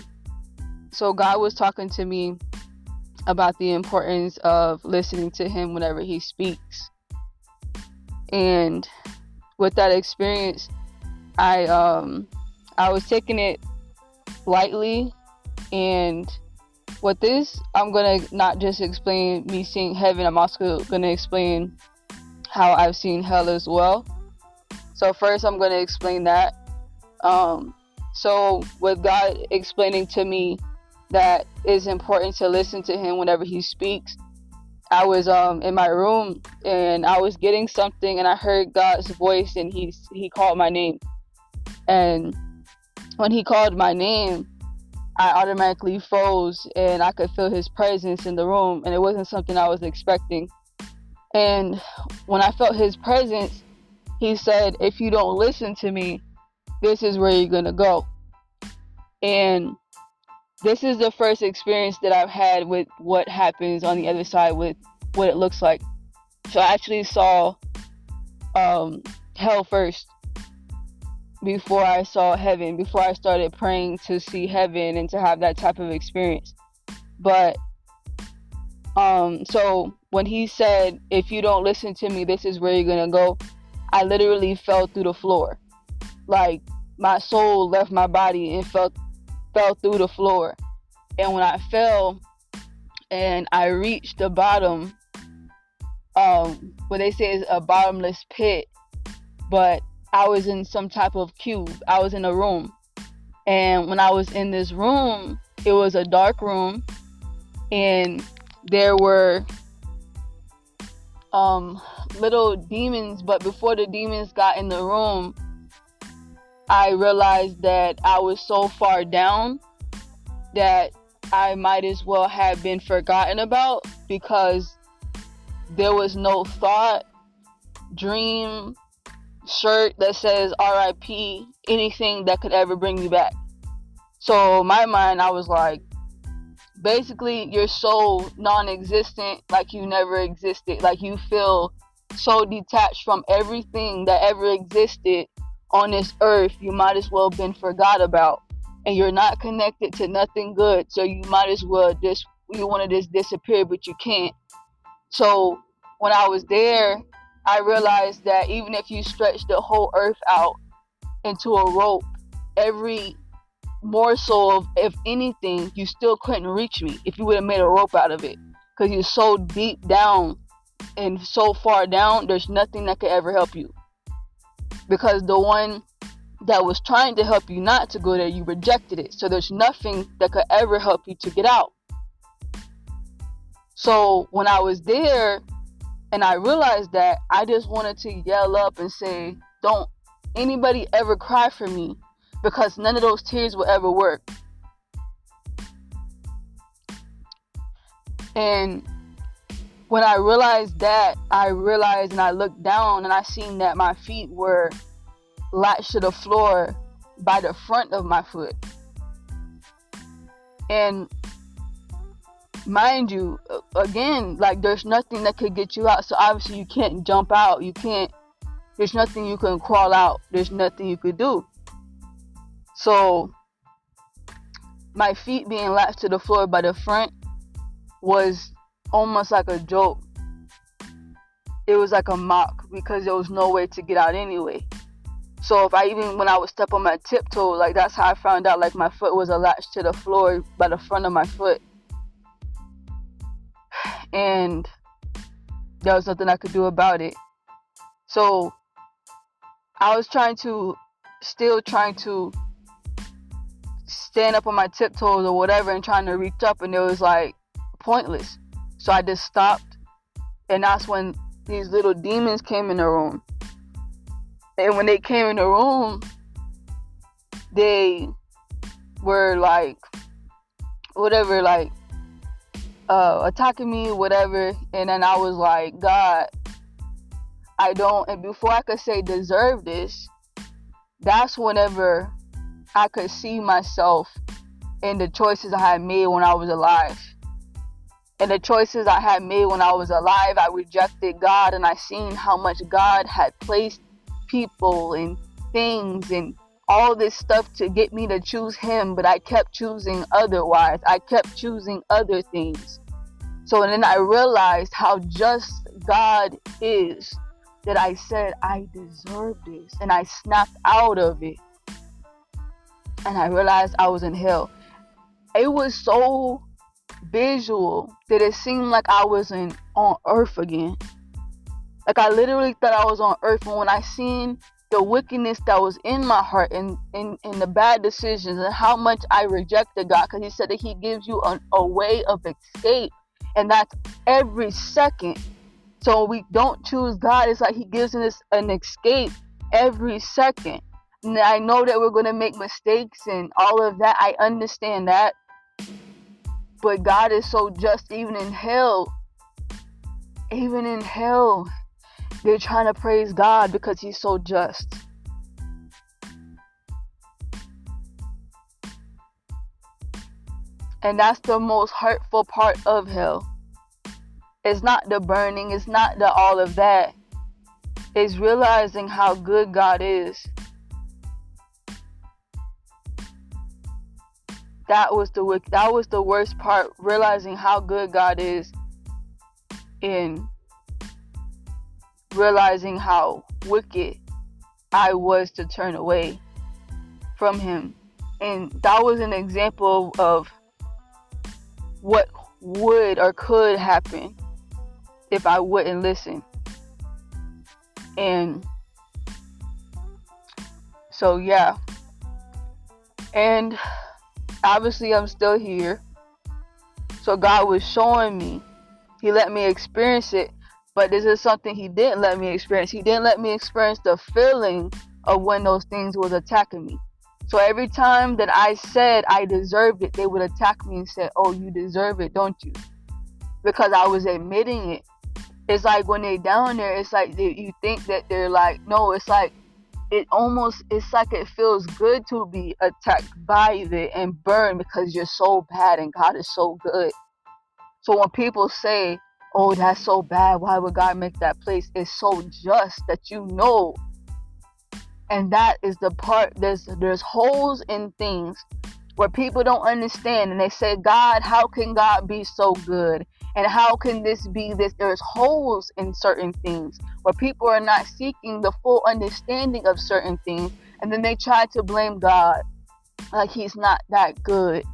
so God was talking to me about the importance of listening to him whenever he speaks. And with that experience, I um I was taking it lightly and with this I'm gonna not just explain me seeing heaven, I'm also gonna explain how I've seen hell as well. So first I'm gonna explain that. Um so with God explaining to me that it's important to listen to him whenever he speaks. I was um in my room and I was getting something and I heard God's voice and he he called my name. And when he called my name, I automatically froze and I could feel his presence in the room and it wasn't something I was expecting. And when I felt his presence, he said, "If you don't listen to me, this is where you're going to go." And this is the first experience that I've had with what happens on the other side with what it looks like. So I actually saw um, hell first before I saw heaven, before I started praying to see heaven and to have that type of experience. But um so when he said if you don't listen to me this is where you're to go, I literally fell through the floor. Like my soul left my body and felt fell through the floor. And when I fell and I reached the bottom, um, what they say is a bottomless pit, but I was in some type of cube. I was in a room. And when I was in this room, it was a dark room and there were um, little demons, but before the demons got in the room, I realized that I was so far down that I might as well have been forgotten about because there was no thought, dream, shirt that says RIP, anything that could ever bring me back. So, my mind, I was like, basically you're so non-existent like you never existed like you feel so detached from everything that ever existed on this earth you might as well been forgot about. And you're not connected to nothing good so you might as well just you want to just disappear but you can't. So when i was there i realized that even if you stretch the whole earth out into a rope every morsel of if anything you still couldn't reach me if you would have made a rope out of it. Because you're so deep down and so far down there's nothing that could ever help you because the one that was trying to help you not to go there you rejected it so there's nothing that could ever help you to get out so when i was there and i realized that i just wanted to yell up and say don't anybody ever cry for me because none of those tears will ever work. And when I realized that, I realized and I looked down and I seen that my feet were latched to the floor by the front of my foot. And mind you, again, like there's nothing that could get you out. So obviously you can't jump out. You can't, there's nothing you can crawl out. There's nothing you could do. So my feet being latched to the floor by the front was almost like a joke. It was like a mock because there was no way to get out anyway. So if I even when I would step on my tiptoe, like that's how I found out like my foot was latched to the floor by the front of my foot. And there was nothing I could do about it. So I was trying to still trying to stand up on my tiptoes or whatever and trying to reach up and it was like pointless. So I just stopped and that's when these little demons came in the room. And when they came in the room, they were like whatever like uh attacking me whatever and then I was like god I don't and before I could say deserve this that's whenever I could see myself in the choices I had made when I was alive. And the choices I had made when I was alive, I rejected God and I seen how much God had placed people and things and all this stuff to get me to choose him, but I kept choosing otherwise. I kept choosing other things. So and then I realized how just God is that I said I deserve this and I snapped out of it and I realized I was in hell. It was so visual that it seemed like I was in on earth again. Like I literally thought I was on earth and when I seen the wickedness that was in my heart and, and, and the bad decisions and how much I rejected God because he said that he gives you an, a way of escape and that's every second. So we don't choose God, it's like he gives us an escape every second. And I know that we're going to make mistakes and all of that. I understand that. But God is so just, even in hell. Even in hell, they're trying to praise God because He's so just. And that's the most hurtful part of hell. It's not the burning, it's not the all of that. It's realizing how good God is that was the that was the worst part realizing how good God is in realizing how wicked I was to turn away from him. And that was an example of what would or could happen if I wouldn't listen. And so yeah. And obviously, I'm still here. So God was showing me. He let me experience it. But this is something He didn't let me experience. He didn't let me experience the feeling of when those things was attacking me. So every time that I said I deserved it, they would attack me and say, "Oh, you deserve it, don't you?" Because I was admitting it. It's like when they down there, it's like they, you think that they're like, no, it's like it almost it's like it feels good to be attacked by it and burned because you're so bad and God is so good. So when people say, "Oh, that's so bad. Why would God make that place?" It's so just that you know. And that is the part there's there's holes in things where people don't understand and they say, "God, how can God be so good?" And how can this be this? There's holes in certain things where people are not seeking the full understanding of certain things. And then they try to blame God like he's not that good.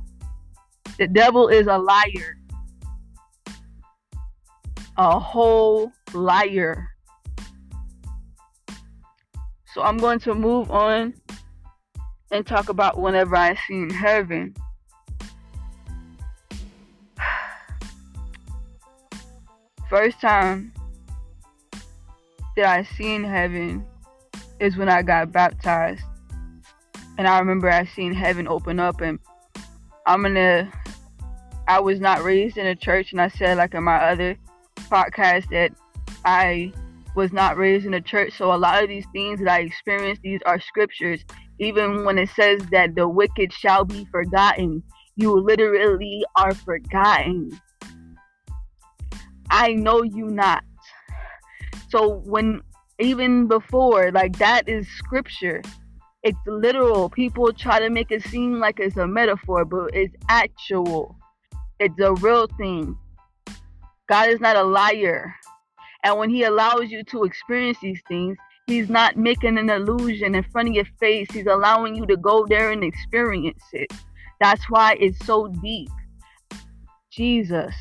The devil is a liar. A whole liar. So I'm going to move on and talk about whenever I seen heaven. First time that I seen heaven is when I got baptized. And I remember I seen heaven open up and I'm gonna I was not raised in a church and I said like in my other podcast that I was not raised in a church. So a lot of these things that I experienced, these are scriptures. Even when it says that the wicked shall be forgotten, you literally are forgotten. I know you not. So when even before, like that is scripture. It's literal. People try to make it seem like it's a metaphor, but it's actual. It's a real thing. God is not a liar. And when he allows you to experience these things, he's not making an illusion in front of your face. He's allowing you to go there and experience it. That's why it's so deep. Jesus.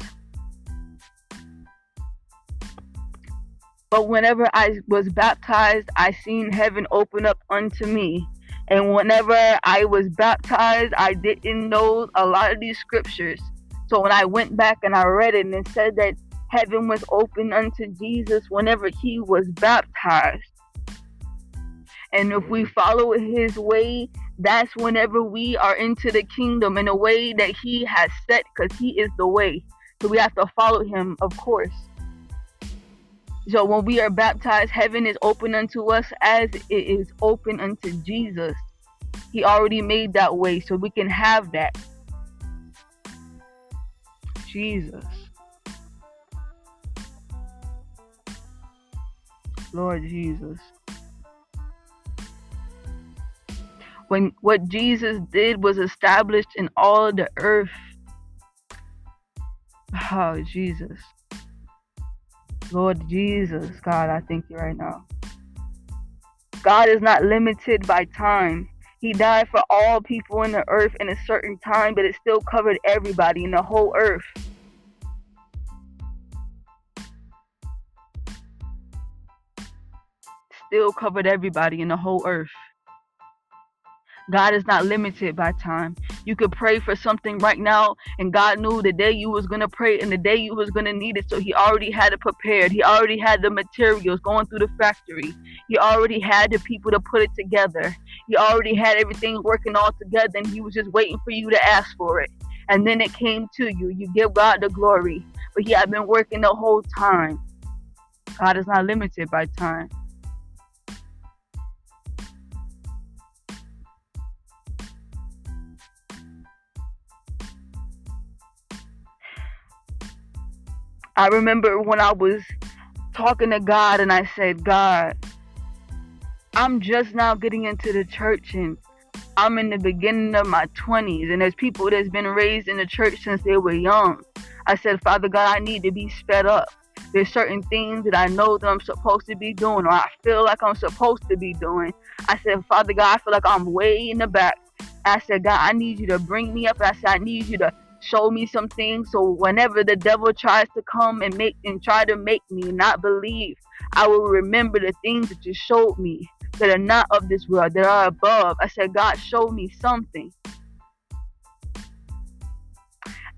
But whenever I was baptized, I seen heaven open up unto me. And whenever I was baptized, I didn't know a lot of these scriptures. So when I went back and I read it and it said that heaven was open unto Jesus whenever he was baptized. And if we follow his way, that's whenever we are into the kingdom in a way that he has set because he is the way. So we have to follow him, of course. So when we are baptized, heaven is open unto us as it is open unto Jesus. He already made that way so we can have that. Jesus. Lord Jesus. When what Jesus did was established in all the earth. Oh, Jesus. Lord Jesus, God, I thank you right now. God is not limited by time. He died for all people in the earth in a certain time, but it still covered everybody in the whole earth. Still covered everybody in the whole earth. God is not limited by time. You could pray for something right now, and God knew the day you was gonna pray and the day you was gonna need it. So He already had it prepared. He already had the materials going through the factory. He already had the people to put it together. He already had everything working all together, and He was just waiting for you to ask for it. And then it came to you. You give God the glory, but He had been working the whole time. God is not limited by time. I remember when I was talking to God and I said, God, I'm just now getting into the church and I'm in the beginning of my 20s and there's people that's been raised in the church since they were young. I said, Father God, I need to be sped up. There's certain things that I know that I'm supposed to be doing or I feel like I'm supposed to be doing. I said, Father God, I feel like I'm way in the back. I said, God, I need you to bring me up. I said, I need you to show me some things so whenever the devil tries to come and make and try to make me not believe i will remember the things that you showed me that are not of this world, that are above. I said, God, show me something.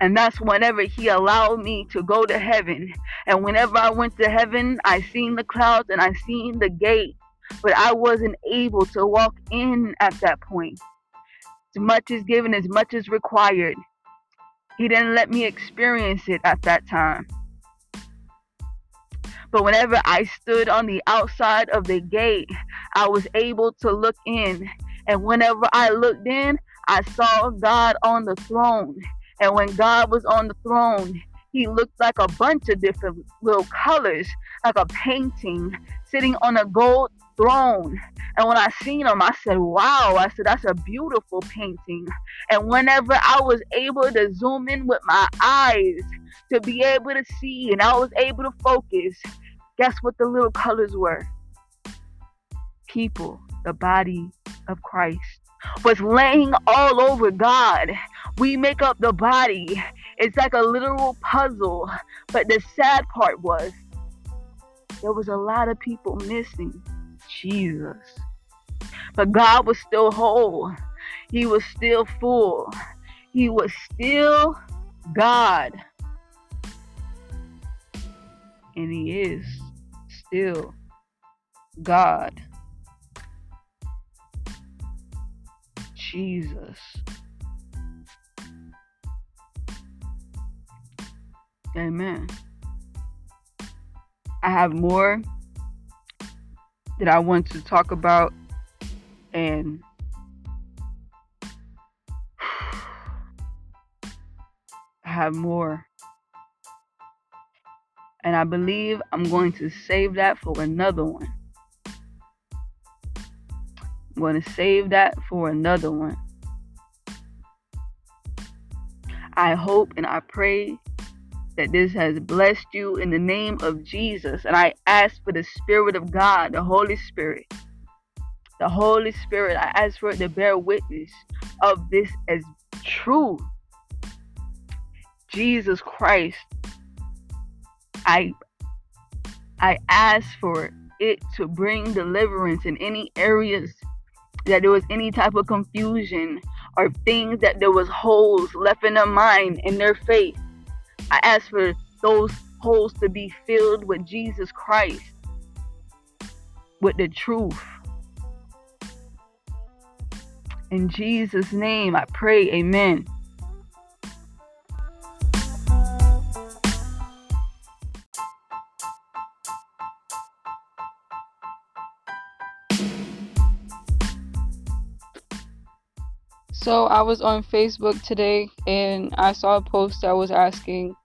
And that's whenever he allowed me to go to heaven. And whenever I went to heaven, I seen the clouds and I seen the gate. But I wasn't able to walk in at that point. As much is given, as much is required. He didn't let me experience it at that time. But whenever I stood on the outside of the gate, I was able to look in. And whenever I looked in, I saw God on the throne. And when God was on the throne, he looked like a bunch of different little colors, like a painting sitting on a gold throne. And when I seen him, I said, wow, I said, that's a beautiful painting. And whenever I was able to zoom in with my eyes to be able to see and I was able to focus, guess what the little colors were? People, the body of Christ was laying all over God. We make up the body. It's like a literal puzzle. But the sad part was there was a lot of people missing Jesus. But God was still whole. He was still full. He was still God. And He is still God. Jesus. Amen. I have more that I want to talk about and have more. And I believe I'm going to save that for another one. I'm going to save that for another one. I hope and I pray that this has blessed you in the name of Jesus. And I ask for the Spirit of God, the Holy Spirit. The Holy Spirit, I ask for it to bear witness of this as true. Jesus Christ, I I ask for it to bring deliverance in any areas that there was any type of confusion or things that there was holes left in their mind in their faith. I ask for those holes to be filled with Jesus Christ, with the truth. In Jesus' name I pray, amen. So I was on Facebook today and I saw a post that was asking,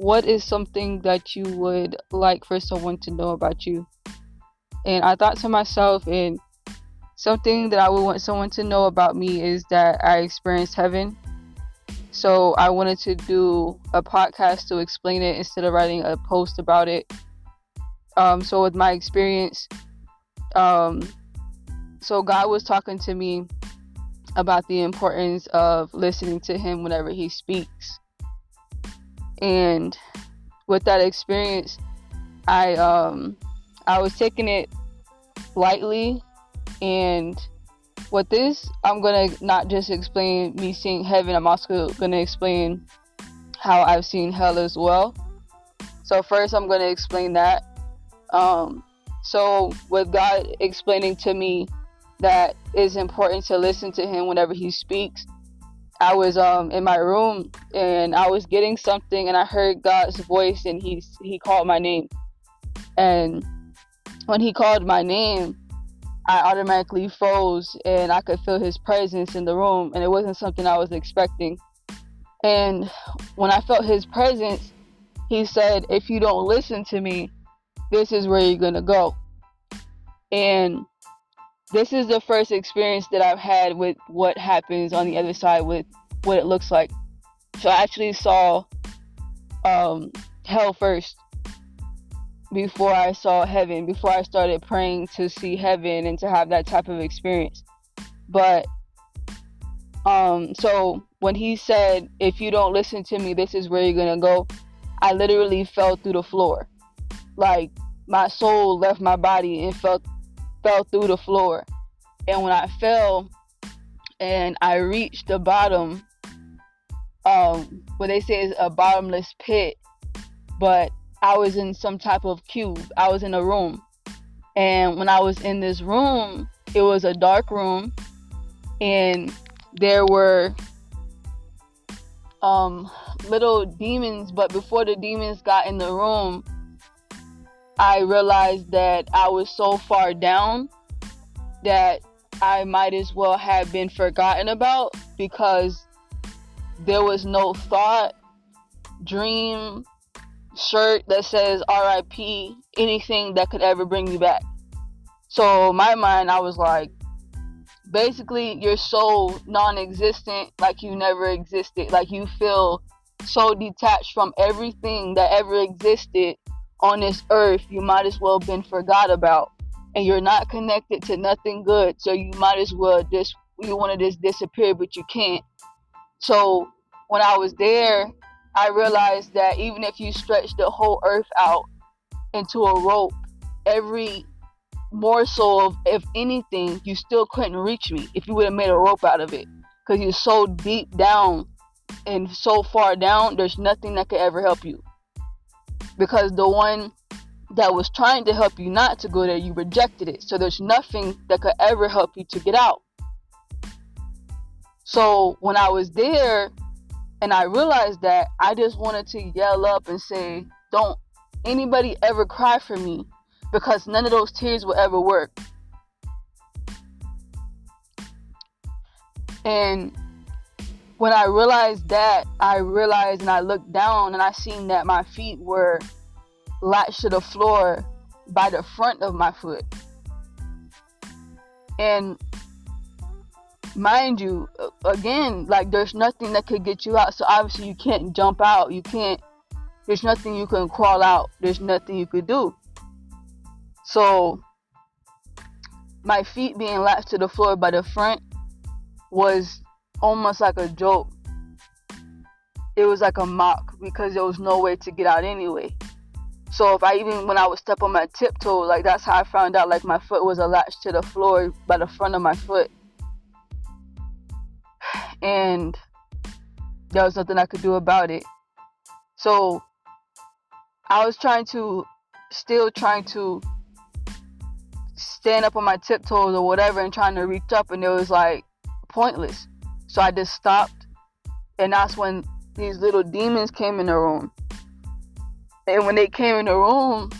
What is something that you would like for someone to know about you? And I thought to myself, and something that I would want someone to know about me is that I experienced heaven. So I wanted to do a podcast to explain it instead of writing a post about it. Um, so with my experience, um, so God was talking to me about the importance of listening to him whenever he speaks. And with that experience, I um I was taking it lightly and with this, I'm gonna not just explain me seeing heaven, I'm also gonna explain how I've seen hell as well. So first I'm gonna explain that. Um so with God explaining to me that it's important to listen to him whenever he speaks. I was um in my room and I was getting something and I heard God's voice and he he called my name. And when he called my name, I automatically froze and I could feel his presence in the room and it wasn't something I was expecting. And when I felt his presence, he said, "If you don't listen to me, this is where you're going to go." And this is the first experience that I've had with what happens on the other side with what it looks like. So I actually saw um, hell first before I saw heaven, before I started praying to see heaven and to have that type of experience. But um so when he said if you don't listen to me this is where you're to go, I literally fell through the floor. Like my soul left my body and felt fell through the floor. And when I fell and I reached the bottom, um, what they say is a bottomless pit, but I was in some type of cube. I was in a room. And when I was in this room, it was a dark room and there were um, little demons, but before the demons got in the room, I realized that I was so far down that I might as well have been forgotten about because there was no thought, dream, shirt that says RIP, anything that could ever bring me back. So, my mind, I was like, basically you're so non-existent like you never existed like you feel so detached from everything that ever existed on this earth you might as well been forgot about. And you're not connected to nothing good so you might as well just you want to just disappear but you can't. So when i was there i realized that even if you stretch the whole earth out into a rope every morsel of if anything you still couldn't reach me if you would have made a rope out of it. Because you're so deep down and so far down there's nothing that could ever help you because the one that was trying to help you not to go there you rejected it so there's nothing that could ever help you to get out so when i was there and i realized that i just wanted to yell up and say don't anybody ever cry for me because none of those tears will ever work. And when I realized that, I realized and I looked down and I seen that my feet were latched to the floor by the front of my foot. And mind you, again, like there's nothing that could get you out. So obviously you can't jump out. You can't, there's nothing you can crawl out. There's nothing you could do. So my feet being latched to the floor by the front was almost like a joke. It was like a mock because there was no way to get out anyway. So if I even when I would step on my tiptoe, like that's how I found out like my foot was latched to the floor by the front of my foot. And there was nothing I could do about it. So I was trying to still trying to stand up on my tiptoes or whatever and trying to reach up and it was like pointless. So I just stopped and that's when these little demons came in the room. And when they came in the room,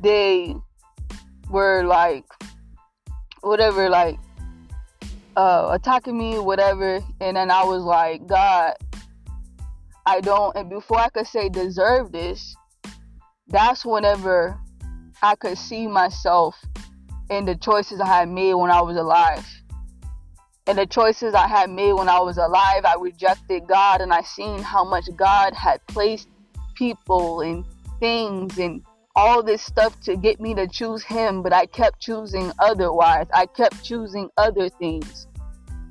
they were like whatever like uh attacking me whatever and then I was like God I don't and before I could say deserve this that's whenever I could see myself in the choices I had made when I was alive. And the choices I had made when I was alive, I rejected God and I seen how much God had placed people and things and all this stuff to get me to choose him, but I kept choosing otherwise. I kept choosing other things.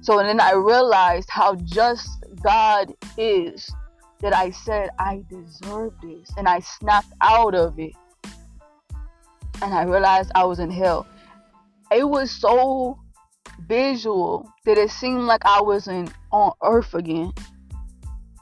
So and then I realized how just God is that I said I deserve this and I snapped out of it and I realized I was in hell. It was so visual that it seemed like I was in on earth again.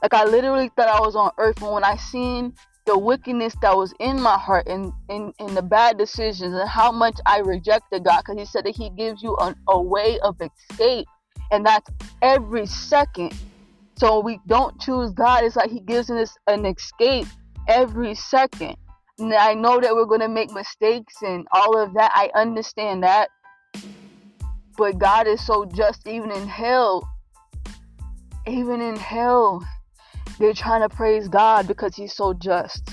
Like I literally thought I was on earth and when I seen the wickedness that was in my heart and in, the bad decisions and how much I rejected God because he said that he gives you an, a way of escape and that's every second. So we don't choose God, it's like he gives us an escape every second. I know that we're going to make mistakes and all of that. I understand that. But God is so just, even in hell. Even in hell, they're trying to praise God because He's so just.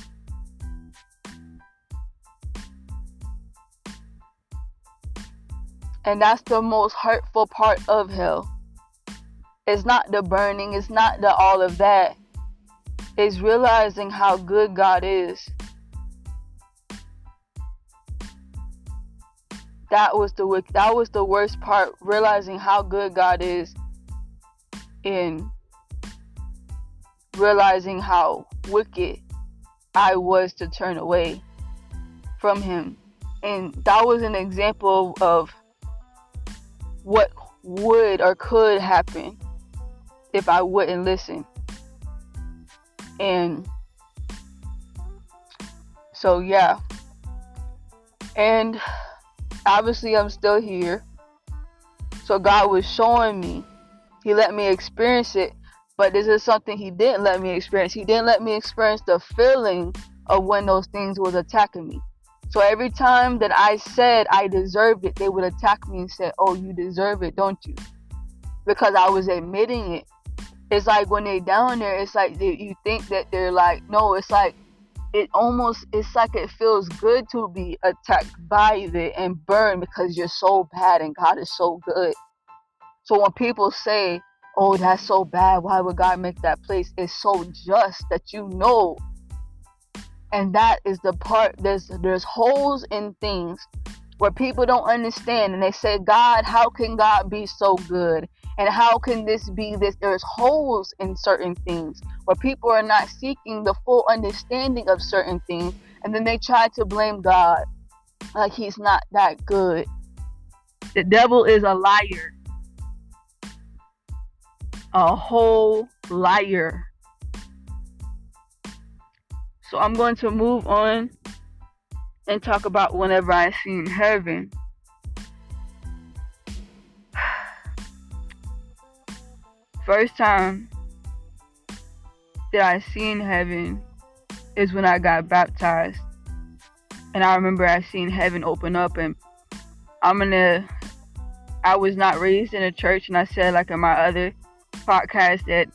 And that's the most hurtful part of hell. It's not the burning, it's not the all of that. It's realizing how good God is that was the that was the worst part realizing how good God is in realizing how wicked I was to turn away from him And that was an example of what would or could happen if I wouldn't listen. And so, yeah. And obviously, I'm still here. So, God was showing me. He let me experience it. But this is something He didn't let me experience. He didn't let me experience the feeling of when those things was attacking me. So every time that I said I deserved it, they would attack me and say, "Oh, you deserve it, don't you?" Because I was admitting it. It's like when they down there, it's like they, you think that they're like, no, it's like it almost it's like it feels good to be attacked by it and burned because you're so bad and God is so good. So when people say, "Oh, that's so bad. Why would God make that place?" It's so just that you know and that is the part there's there's holes in things where people don't understand and they say god how can god be so good and how can this be this there's holes in certain things where people are not seeking the full understanding of certain things and then they try to blame god like he's not that good. The devil is a liar. A whole liar. So I'm going to move on and talk about whenever I seen heaven. First time that I seen heaven is when I got baptized. And I remember I seen heaven open up and I'm gonna I was not raised in a church and I said like in my other podcast that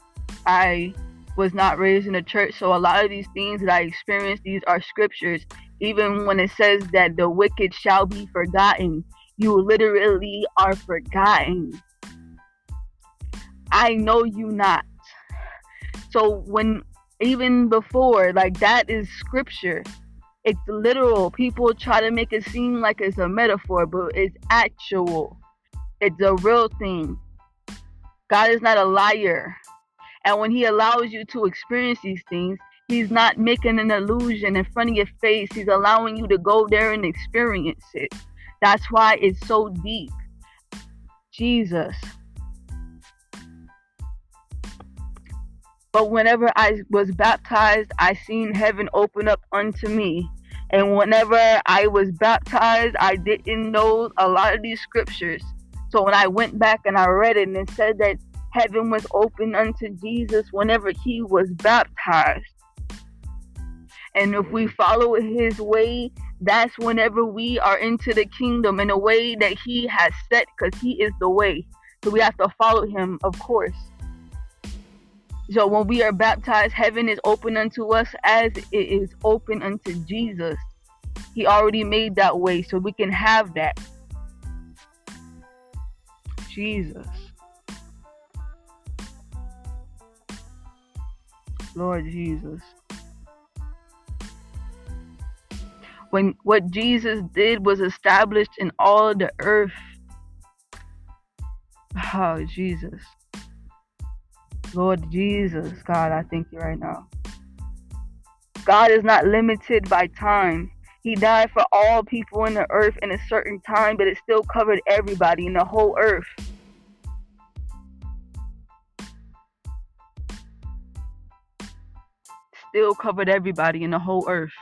I was not raised in a church. So a lot of these things that I experienced, these are scriptures. Even when it says that the wicked shall be forgotten, you literally are forgotten. I know you not. So when even before, like that is scripture. It's literal. People try to make it seem like it's a metaphor, but it's actual. It's a real thing. God is not a liar. And when he allows you to experience these things, he's not making an illusion in front of your face. He's allowing you to go there and experience it. That's why it's so deep. Jesus. But whenever I was baptized, I seen heaven open up unto me. And whenever I was baptized, I didn't know a lot of these scriptures. So when I went back and I read it and it said that heaven was open unto Jesus whenever he was baptized. And if we follow his way, that's whenever we are into the kingdom in a way that he has set, because he is the way. So we have to follow him, of course. So when we are baptized, heaven is open unto us as it is open unto Jesus. He already made that way, so we can have that. Jesus. Lord Jesus. When what Jesus did was established in all the earth. Oh, Jesus. Lord Jesus, God, I thank you right now. God is not limited by time. He died for all people in the earth in a certain time, but it still covered everybody in the whole earth. still covered everybody in the whole earth.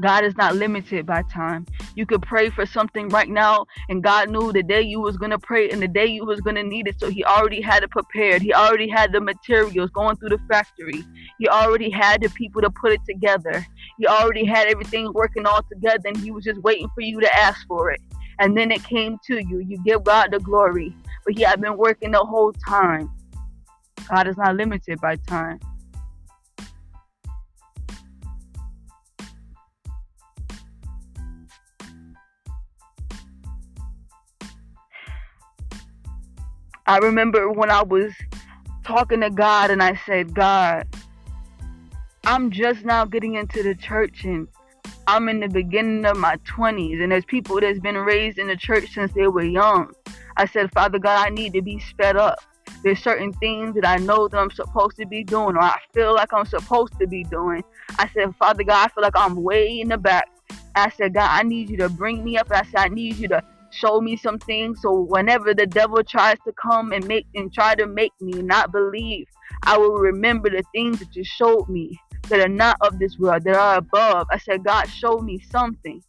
God is not limited by time. You could pray for something right now, and God knew the day you was gonna pray and the day you was gonna need it. So He already had it prepared. He already had the materials going through the factory. He already had the people to put it together. He already had everything working all together, and He was just waiting for you to ask for it. And then it came to you. You give God the glory, but He had been working the whole time. God is not limited by time. I remember when I was talking to God and I said, God, I'm just now getting into the church and I'm in the beginning of my 20s and there's people that's been raised in the church since they were young. I said, Father God, I need to be sped up. There's certain things that I know that I'm supposed to be doing or I feel like I'm supposed to be doing. I said, Father God, I feel like I'm way in the back I said, God, I need you to bring me up. I said, I need you to show me some things. So whenever the devil tries to come and make and try to make me not believe, I will remember the things that you showed me that are not of this world, that are above. I said, God, show me something.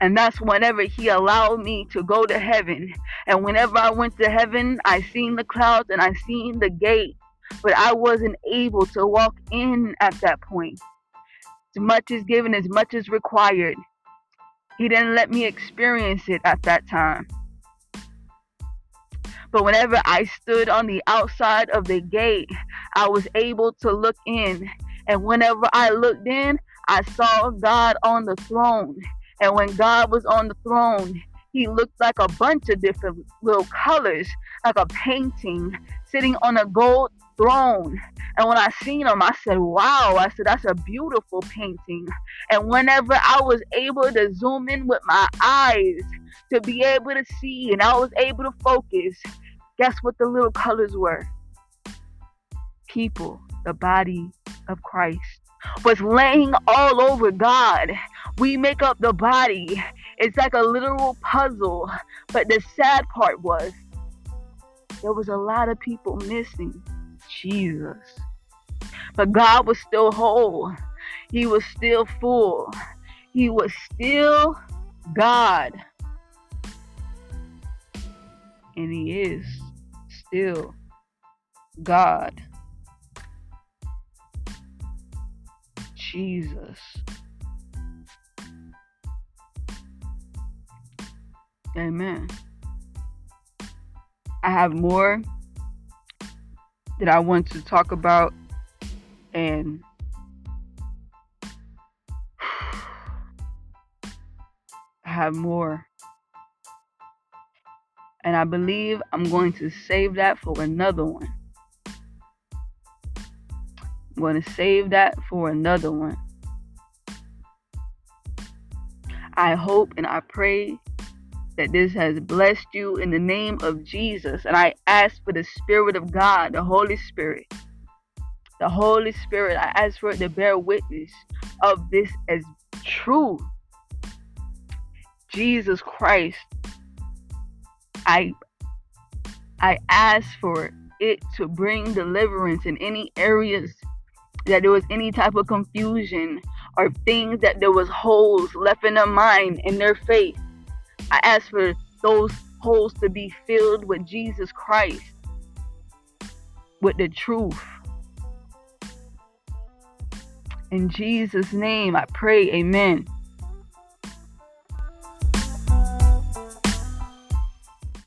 And that's whenever he allowed me to go to heaven. And whenever I went to heaven, I seen the clouds and I seen the gate. But I wasn't able to walk in at that point. As much is given, as much is required. He didn't let me experience it at that time. But whenever I stood on the outside of the gate, I was able to look in. And whenever I looked in, I saw God on the throne. And when God was on the throne, he looked like a bunch of different little colors, like a painting sitting on a gold throne. And when I seen him, I said, wow, I said, that's a beautiful painting. And whenever I was able to zoom in with my eyes to be able to see and I was able to focus, guess what the little colors were? People, the body of Christ was laying all over God. We make up the body. It's like a literal puzzle. But the sad part was there was a lot of people missing Jesus. But God was still whole. He was still full. He was still God. And He is still God. Jesus. Amen. I have more that I want to talk about and have more. And I believe I'm going to save that for another one. I'm going to save that for another one. I hope and I pray that this has blessed you in the name of Jesus. And I ask for the Spirit of God, the Holy Spirit. The Holy Spirit, I ask for it to bear witness of this as true. Jesus Christ, I I ask for it to bring deliverance in any areas that there was any type of confusion or things that there was holes left in their mind in their faith. I ask for those holes to be filled with Jesus Christ, with the truth. In Jesus' name, I pray, amen.